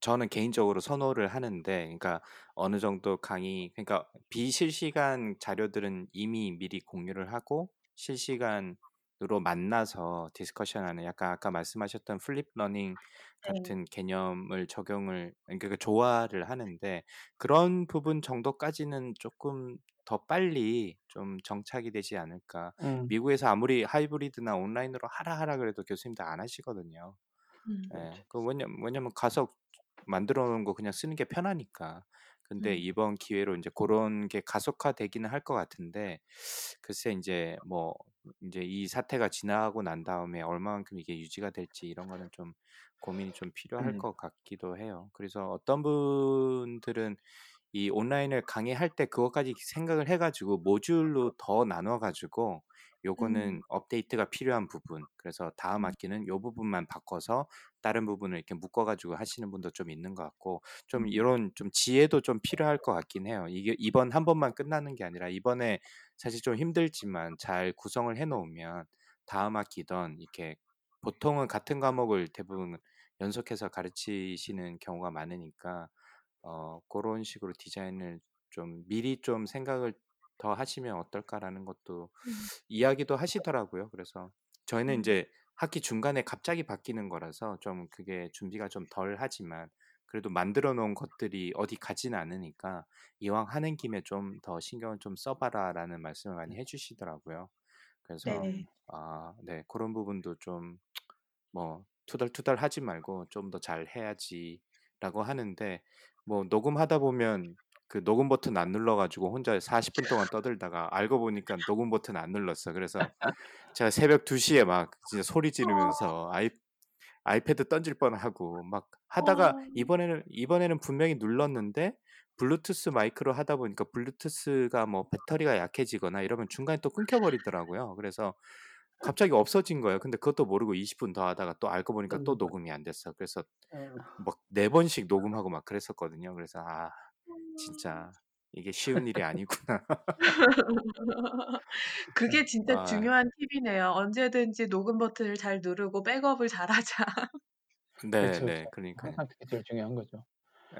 저는 개인적으로 선호를 하는데 그러니까 어느 정도 강의 그러니까 비실시간 자료들은 이미 미리 공유를 하고 실시간으로 으로 만나서 discussion하는 약간 아까 말씀하셨던 flipped learning 네. 같은 개념을 적용을 그러니까 조화를 하는데 그런 부분 정도까지는 조금 더 빨리 좀 정착이 되지 않을까. 음. 미국에서 아무리 하이브리드나 온라인으로 하라 하라 그래도 교수님들 안 하시거든요. 음. 예. 그 왜냐 왜냐면 가서 만들어 놓은 거 그냥 쓰는 게 편하니까. 근데 음. 이번 기회로 인제 고런 게 가속화되기는 할 것 같은데 글쎄 인제 뭐 인제 이 사태가 지나고 난 다음에 얼마만큼 이게 유지가 될지 이런 거는 좀 고민이 좀 필요할 음. 것 같기도 해요. 그래서 어떤 분들은 이 온라인을 강의할 때 그것까지 생각을 해 가지고 모듈로 더 나눠 가지고 음. 요거는 업데이트가 필요한 부분 그래서 다음 음. 학기는 요 부분만 바꿔서 다른 부분을 이렇게 묶어 가지고 하시는 분도 좀 있는 것 같고 좀 음. 이런 좀 지혜도 좀 필요할 것 같긴 해요. 이게 이번 한 번만 끝나는 게 아니라 이번에 사실 좀 힘들지만 잘 구성을 해 놓으면 다음 학기든 이렇게 보통은 같은 과목을 대부분 연속해서 가르치시는 경우가 많으니까 어 고런 식으로 디자인을 좀 미리 좀 생각을 더 하시면 어떨까라는 것도 음. 이야기도 하시더라고요. 그래서 저희는 음. 인제 학기 중간에 갑자기 바뀌는 거라서 좀 그게 준비가 좀 덜 하지만 그래도 만들어 놓은 것들이 어디 가지는 않으니까 "이왕 하는 김에 좀 더 신경을 좀 써 봐라."라는 말씀을 많이 해 주시더라고요. 그래서 네. 아네 고런 부분도 좀 뭐 투덜투덜 하지 말고 "좀 더 잘 해야지."라고 하는데 뭐 녹음하다 보면 그 녹음 버튼 안 눌러 가지고 혼자 40분 동안 떠들다가 알고 보니까 녹음 버튼 안 눌렀어. 그래서 제가 새벽 2 시에 막 진짜 소리 어. 지르면서 아이 아이패드 던질 뻔하고 막 하다가 어. 이번에는 이번에는 분명히 눌렀는데 블루투스 마이크로 하다 보니까 블루투스가 뭐 배터리가 약해지거나 이러면 중간에 또 끊겨 버리더라고요. 그래서 갑자기 없어진 거예요. 근데 그것도 모르고 20분 더 하다가 또 알고 보니까 또 음. 녹음이 안 됐어. 그래서 음. 막4 번씩 녹음하고 막 그랬었거든요. 그래서 '아 음. 진짜 이게 쉬운 일이 아니구나.' 그게 진짜 아 중요한 팁이네요. 언제든지 녹음 버튼을 잘 누르고 백업을 잘하자. 그렇죠, 네네. 그렇죠. 그러니까요. 항상 그게 제일 중요한 거죠.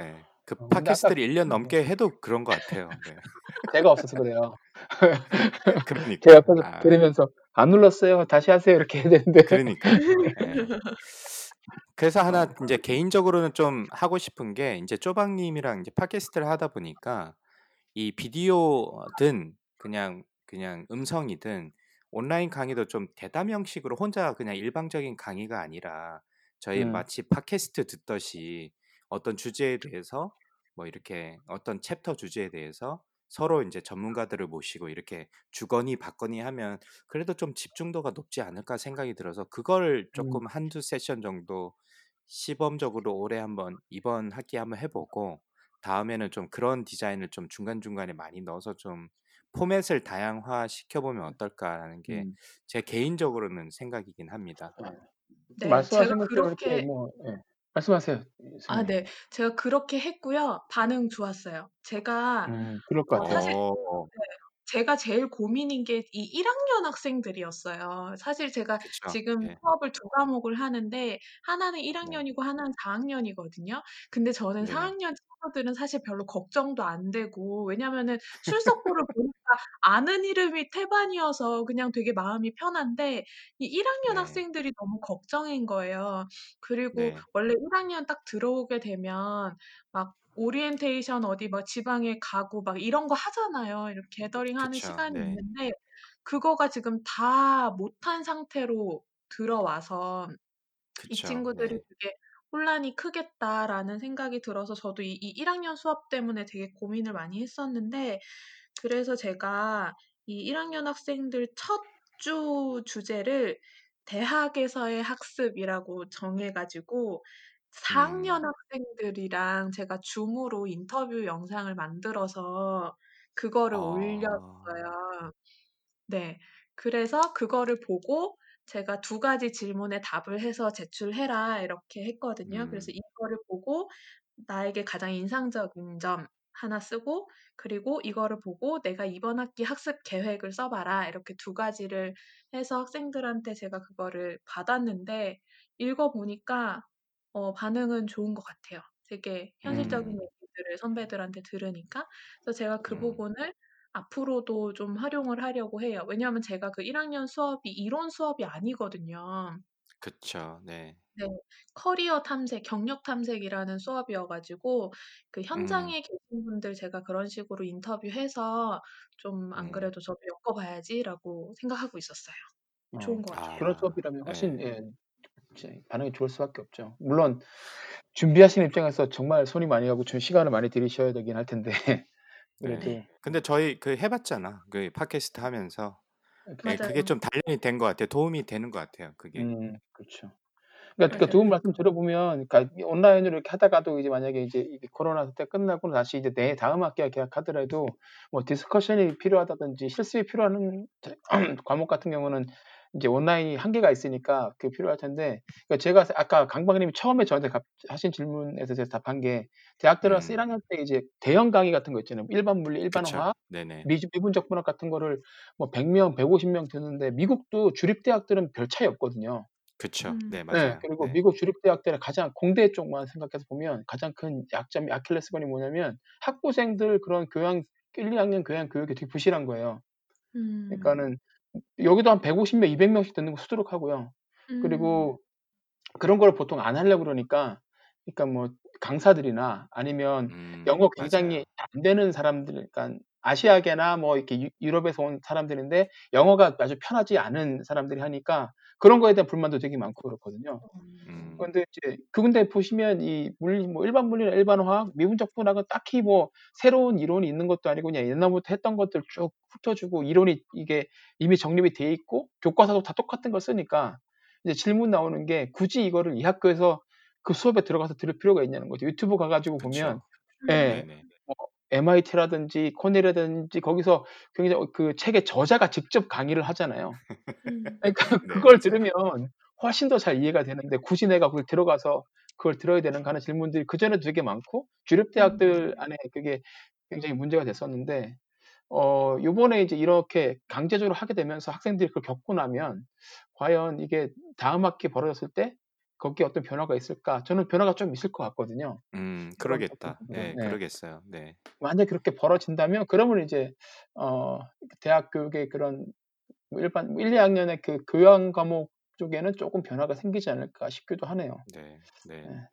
예. 그어 근데 아까 팟캐스트를 1년 네. 넘게 해도 그런 것 같아요. 네. 제가 없어서 그래요. 그러니까요. 제가 옆에서 아 들으면서 " 안 눌렀어요. 다시 하세요." 이렇게 해야 되는데. 그러니까요. 예. 그래서 하나 어. 인제 개인적으로는 좀 하고 싶은 게 인제 쪼박 님이랑 인제 팟캐스트를 하다 보니까 이 비디오든 그냥 그냥 음성이든 온라인 강의도 좀 대담 형식으로 혼자 그냥 일방적인 강의가 아니라 저희 음. 마치 팟캐스트 듣듯이 어떤 주제에 대해서 뭐 이렇게 어떤 챕터 주제에 대해서 서로 인제 전문가들을 모시고 이렇게 주거니 받거니 하면 그래도 좀 집중도가 높지 않을까 생각이 들어서 그걸 음. 쪼끔 1-2 세션 정도 시범적으로 올해 한번 이번 학기에 한번 해 보고 다음에는 좀 그런 디자인을 좀 중간중간에 많이 넣어서 좀 '포맷을 다양화 시켜보면 어떨까.'라는 게 음. 제 개인적으로는 생각이긴 합니다. 네. 네. 제가 그렇게 뭐 예. 말씀하세요, 아 선생님. 네. 제가 그렇게 했고요. 반응 좋았어요. 제가 음. 그럴 것 어 같아요. 사실 어. 네. 제가 제일 고민인 게 이 1 학년 학생들이었어요. 사실 제가 그쵸. 지금 예. 수업을 두 과목을 하는데 하나는 1 네. 학년이고 하나는 4 학년이거든요. 근데 저는 4 네네. 학년 친구들은 사실 별로 걱정도 안 되고 왜냐면은 출석부를 보니까 아는 이름이 태반이어서 그냥 되게 마음이 편한데 이 1 학년 네. 학생들이 너무 걱정인 거예요. 그리고 네. 원래 1 학년 딱 들어오게 되면 막 오리엔테이션 어디 뭐 지방에 가고 막 이런 거 하잖아요. 이렇게 gathering 하는 그쵸. 시간이 네. 있는데 그거가 지금 다 못한 상태로 들어와서 이 그쵸. 친구들이 네. 되게 '혼란이 크겠다.'라는 생각이 들어서 저도 이 이 1 학년 수업 때문에 되게 고민을 많이 했었는데 그래서 제가 이 1 학년 학생들 첫 주 주제를 대학에서의 학습이라고 정해 가지고 4 학년 음. 학생들이랑 제가 줌으로 인터뷰 영상을 만들어서 그거를 아. 올렸어요. 네. 그래서 그거를 보고 제가 "2 가지 질문에 답을 해서 제출해라." 이렇게 했거든요. 그래서 음. 이거를 보고 나에게 가장 인상적인 점 하나 쓰고 그리고 이거를 보고 "내가 이번 학기 학습 계획을 써 봐라." 이렇게 2 가지를 해서 학생들한테 제가 그거를 받았는데 읽어 보니까 어 반응은 좋은 것 같아요. 되게 현실적인 음. 얘기들을 선배들한테 들으니까. 그래서 제가 그 음. 부분을 앞으로도 좀 활용을 하려고 해요. 왜냐하면 제가 그 1 학년 수업이 이론 수업이 아니거든요. 그쵸. 네. 네. 커리어 탐색, 경력 탐색이라는 수업이어 가지고 그 음. 현장에 계신 분들 제가 그런 식으로 인터뷰해서 좀 '안 음. 그래도 저도 엮어 봐야지.'라고 생각하고 있었어요. 좋은 어 것 같아요. 그런 아. 수업이라면 훨씬 예. 예 이제 반응이 좋을 수밖에 없죠. 물론 준비하시는 입장에서 정말 손이 많이 가고 좀 시간을 많이 들이셔야 되긴 할 텐데 그래도 네. 근데 저희 그 해 봤잖아. 그 팟캐스트 하면서. 예 그게. 좀 단련이 된 것 같아요. 도움이 되는 것 같아요 그게. 음 그렇죠. 그러니까 그두 맞아요. 분 말씀 들어보면 그러니까 이 온라인으로 이렇게 하다가도 이제 만약에 이제 코로나 때 끝나고 다시 이제 내 다음 학기와 계약하더라도 뭐 discussion이 필요하다든지 실습이 필요한 과목 같은 경우는 이제 온라인이 한계가 있으니까 그게 필요할 텐데 그러니까 제가 아까 강박님이 처음에 저한테 답 하신 질문에서 제가 답한 게 대학 들어가서 1 음. 학년 때 이제 대형 강의 같은 거 있잖아요. 일반 물리, 일반 그쵸. 화학, 네네. 미 미분적분학 같은 거를 뭐 100 명, 150명 듣는데 미국도 주립 대학들은 별 차이 없거든요. 그쵸. 음. 네 네. 맞아요. 그리고 네. 미국 주립 대학들의 가장 공대 쪽만 생각해서 보면 가장 큰 약점이 아킬레스건이 뭐냐면 학부생들 그런 교양 1-2 학년 교양 교육이 되게 부실한 거예요. 음. 그러니까는 여기도 한 150 명, 200 명씩 듣는 거 수두룩하고요. 음. 그리고 그런 걸 보통 안 하려고 그러니까 그러니까 뭐 강사들이나 아니면 음 영어 맞아요. 굉장히 안 되는 사람들 그러니까 아시아계나 뭐 이렇게 유 유럽에서 온 사람들인데 영어가 아주 편하지 않은 사람들이 하니까 그런 거에 대한 불만도 되게 많고 그렇거든요. 음. 그런데 이제 그런데 보시면 이 물리 뭐 일반 물리나 일반 화학, 미분적 분학은 딱히 뭐 새로운 이론이 있는 것도 아니고 그냥 옛날부터 했던 것들 쭉 훑어주고 이론이 이게 이미 정립이 돼 있고 교과서도 다 똑같은 걸 쓰니까 이제 질문 나오는 게 굳이 이거를 이 학교에서 그 수업에 들어가서 들을 필요가 있냐는 거죠. 유튜브 가 가지고 보면 그쵸. 예. 네네. 뭐 MIT라든지 코넬이라든지 거기서 굉장히 그 책의 저자가 직접 강의를 하잖아요. 음. 그러니까 네 그걸. 들으면 훨씬 더 잘 이해가 되는데 굳이 내가 거기 들어가서 그걸 들어야 되는가 하는 질문들이 그전에도 되게 많고 주립 음. 대학들 안에 그게 굉장히 문제가 됐었는데 어 요번에 이제 이렇게 강제적으로 하게 되면서 학생들이 그걸 겪고 나면 과연 이게 다음 학기에 벌어졌을 때 거기에 어떤 변화가 있을까? 저는 변화가 좀 있을 것 같거든요. 음 그러겠다. 예 네. 그러겠어요. 네. 만약에 그렇게 벌어진다면 그러면 이제 어 대학 교육의 그런 뭐 일반 1-2 학년의 그 교양 과목 쪽에는 쪼끔 변화가 생기지 않을까 싶기도 하네요. 네. 네. 네.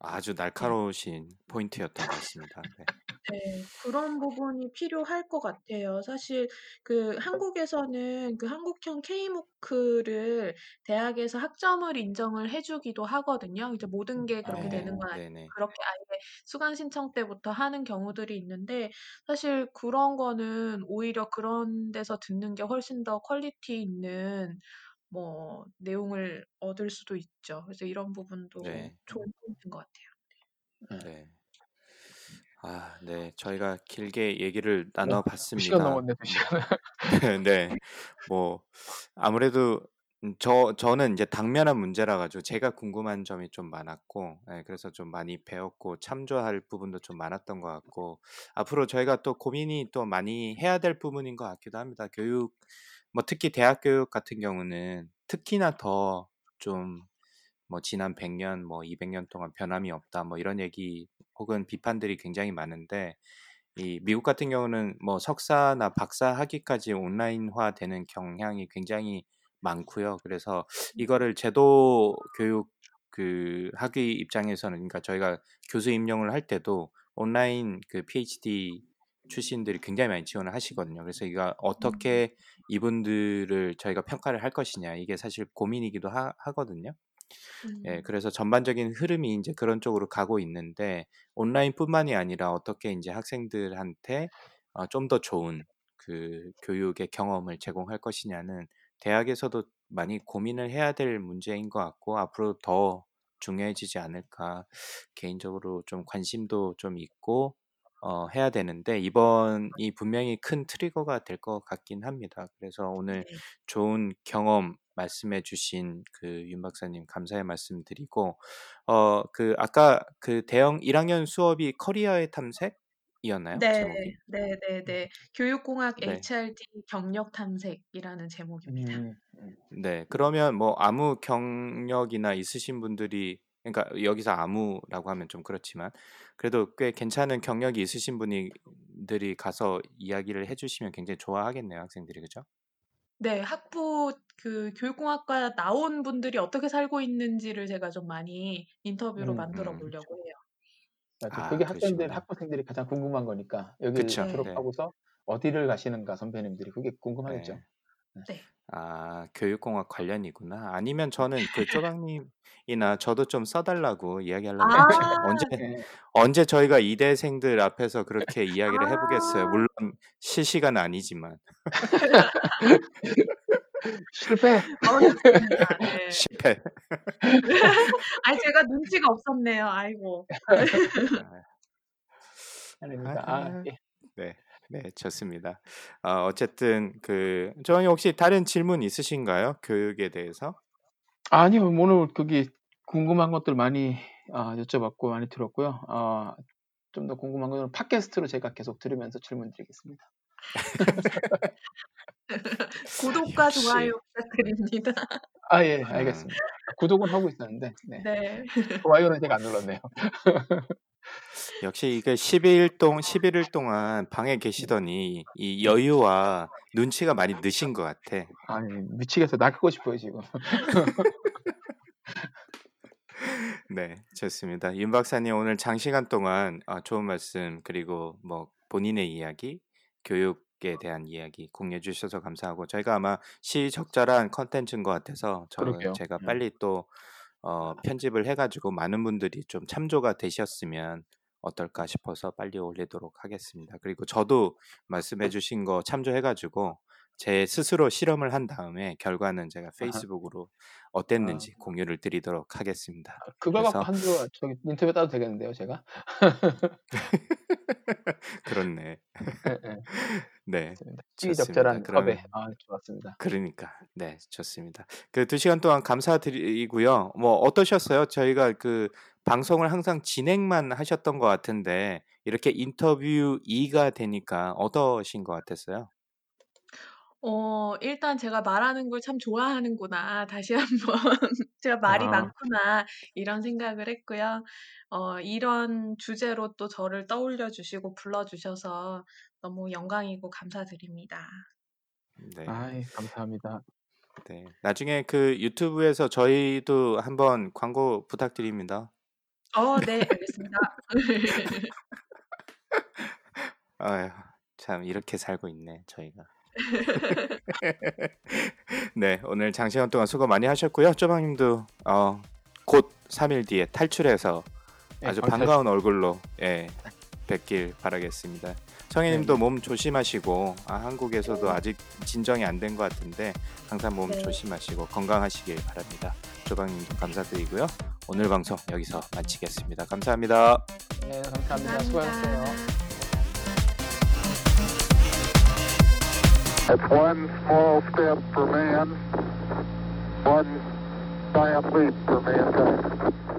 아주 네. 날카로우신 포인트였던 것 같습니다. 네. 네. 그런 부분이 필요할 것 같아요. 사실 그 한국에서는 그 한국형 K-MOOC를 대학에서 학점을 인정을 해 주기도 하거든요. 이제 모든 게 그렇게 네. 되는 건 아니고. 그렇게 아예 수강 신청 때부터 하는 경우들이 있는데 사실 그런 거는 오히려 그런 데서 듣는 게 훨씬 더 quality 있는 뭐 내용을 얻을 수도 있죠. 그래서 이런 부분도 네. 좋은 포인트인 것 같아요. 네. 네. 아 네. 저희가 길게 얘기를 어 나눠 2 시간 봤습니다. 넘었네 2뭐 시간을. 네 네. 뭐 아무래도 음 저 저는 인제 당면한 문제라 가지고 제가 궁금한 점이 좀 많았고 예 그래서 좀 많이 배웠고 참조할 부분도 좀 많았던 것 같고 앞으로 저희가 또 고민이 또 많이 해야 될 부분인 것 같기도 합니다. 교육 뭐 특히 대학 교육 같은 경우는 특히나 더 좀 뭐 "지난 100년 뭐 200년 동안 변함이 없다." 뭐 이런 얘기 혹은 비판들이 굉장히 많은데 이 미국 같은 경우는 뭐 석사나 박사 학위까지 온라인화 되는 경향이 굉장히 많고요. 그래서 이거를 제도 교육 그 학위 입장에서는 그러니까 저희가 교수 임용을 할 때도 온라인 그 PhD 출신들이 굉장히 많이 지원을 하시거든요. 그래서 이거 음. 어떻게 이분들을 저희가 평가를 할 것이냐 이게 사실 고민이기도 하 하거든요. 예 음. 그래서 전반적인 흐름이 인제 그런 쪽으로 가고 있는데 온라인뿐만이 아니라 어떻게 인제 학생들한테 어 좀 더 좋은 그 교육의 경험을 제공할 것이냐는 대학에서도 많이 고민을 해야 될 문제인 것 같고 앞으로 더 중요해지지 않을까 개인적으로 좀 관심도 좀 있고 어 해야 되는데 이번이 분명히 큰 트리거가 될 것 같긴 합니다. 그래서 오늘 네. 좋은 경험 말씀해 주신 그 윤 박사님 감사의 말씀 드리고 어 그 아까 그 대형 1 학년 수업이 커리어의 탐색 이었나요? 네. 제목이? 네 네 네. 교육공학 네. HRD 경력 탐색이라는 제목입니다. 음. 음. 네. 그러면 뭐 아무 경력이나 있으신 분들이 그러니까 여기서 아무라고 하면 좀 그렇지만 그래도 꽤 괜찮은 경력이 있으신 분들이 가서 이야기를 해주시면 굉장히 좋아하겠네요, 학생들이 그죠? 네, 학부 그 교육공학과 나온 분들이 어떻게 살고 있는지를 제가 좀 많이 인터뷰로 음, 만들어 음. 보려고 해요. 맞아. 아, 그게 학생들, 그러시구나. 학부생들이 가장 궁금한 거니까 여기를 그쵸. 네. 졸업하고서 어디를 가시는가 선배님들이 그게 궁금하겠죠. 네. 네. 아, 교육공학 관련이구나. 아니면 저는 그 쪼박님이나 저도 좀 써 달라고 이야기하려고 아, 했죠. 언제 네. 언제 저희가 이대생들 앞에서 그렇게 이야기를 해 보겠어요. 아, 물론 실시간은 아니지만 실패. 어, 좋습니다. 네. 실패. 아니, 제가 눈치가 없었네요. 아이고. 아, 아닙니다. 아, 아하. 예. 네, 네, 좋습니다. 어, 어쨌든 그 조영이 혹시 다른 질문 있으신가요? 교육에 대해서? 아니요, 오늘 거기 궁금한 것들 많이 아, 여쭤봤고 많이 들었고요. 아, 좀 더 궁금한 거는 팟캐스트로 제가 계속 들으면서 질문 드리겠습니다. 구독과 역시 좋아요 부탁드립니다. 아, 예, 아, 알겠습니다. 구독은 하고 있었는데, 네. 네. 좋아요는 제가 안 눌렀네요. 역시 이게 11일 동 11일 동안 방에 계시더니 이 여유와 눈치가 많이 느신 것 같아. 아니, 미치겠어. 나가고 싶어요, 지금. 네, 좋습니다. 윤 박사님 오늘 장시간 동안 아, 좋은 말씀 그리고 뭐 본인의 이야기, 교육에 대한 이야기 공유해 주셔서 감사하고 저희가 아마 시적절한 컨텐츠인 것 같아서 저 그러게요. 제가 음. 빨리 또 어, 편집을 해가지고 많은 분들이 좀 참조가 되셨으면 어떨까 싶어서 빨리 올리도록 하겠습니다. 그리고 저도 말씀해 주신 거 참조해가지고 제 스스로 실험을 한 다음에 결과는 제가. 페이스북으로 아, 어땠는지 공유를 드리도록 하겠습니다. 그걸 갖고 그래서 한두 저기 인터뷰 따도 되겠는데요, 제가? 그렇네. 예, 예. 네, 좋습니다. 좋습니다. 시적절한 섭외. 그러면 아, 좋았습니다. 그러니까 네, 좋습니다. 그 두 시간 동안 감사드리고요. 뭐 어떠셨어요? 저희가 그 방송을 항상 진행만 하셨던 것 같은데 이렇게 인터뷰 2가 되니까 어떠신 것 같았어요? 어, 일단 제가 말하는 걸 참 좋아하는구나. 다시 한번 제가 말이 아, 많구나. 이런 생각을 했고요. 어, 이런 주제로 또 저를 떠올려 주시고 불러 주셔서 너무 영광이고 감사드립니다. 네, 아이, 감사합니다. 네. 나중에 그 유튜브에서 저희도 한번 광고 부탁드립니다. 어, 네, 알겠습니다. 아휴, 참 이렇게 살고 있네, 저희가. 네, 오늘 장시간 동안 수고 많이 하셨고요. 쪼방님도 어, 곧 3일 뒤에 탈출해서 예, 아주. 반가운 얼굴로 예, 뵙길 바라겠습니다. 네, 성혜님도 네. 몸 조심하시고 아, 한국에서도 네. 아직 진정이 안 된 것 같은데 항상 몸 네. 조심하시고 건강하시길 바랍니다. 조방님도 감사드리고요. 오늘 방송 여기서 마치겠습니다. 감사합니다. 네, 감사합니다. 수고하셨어요. 감사합니다. Man,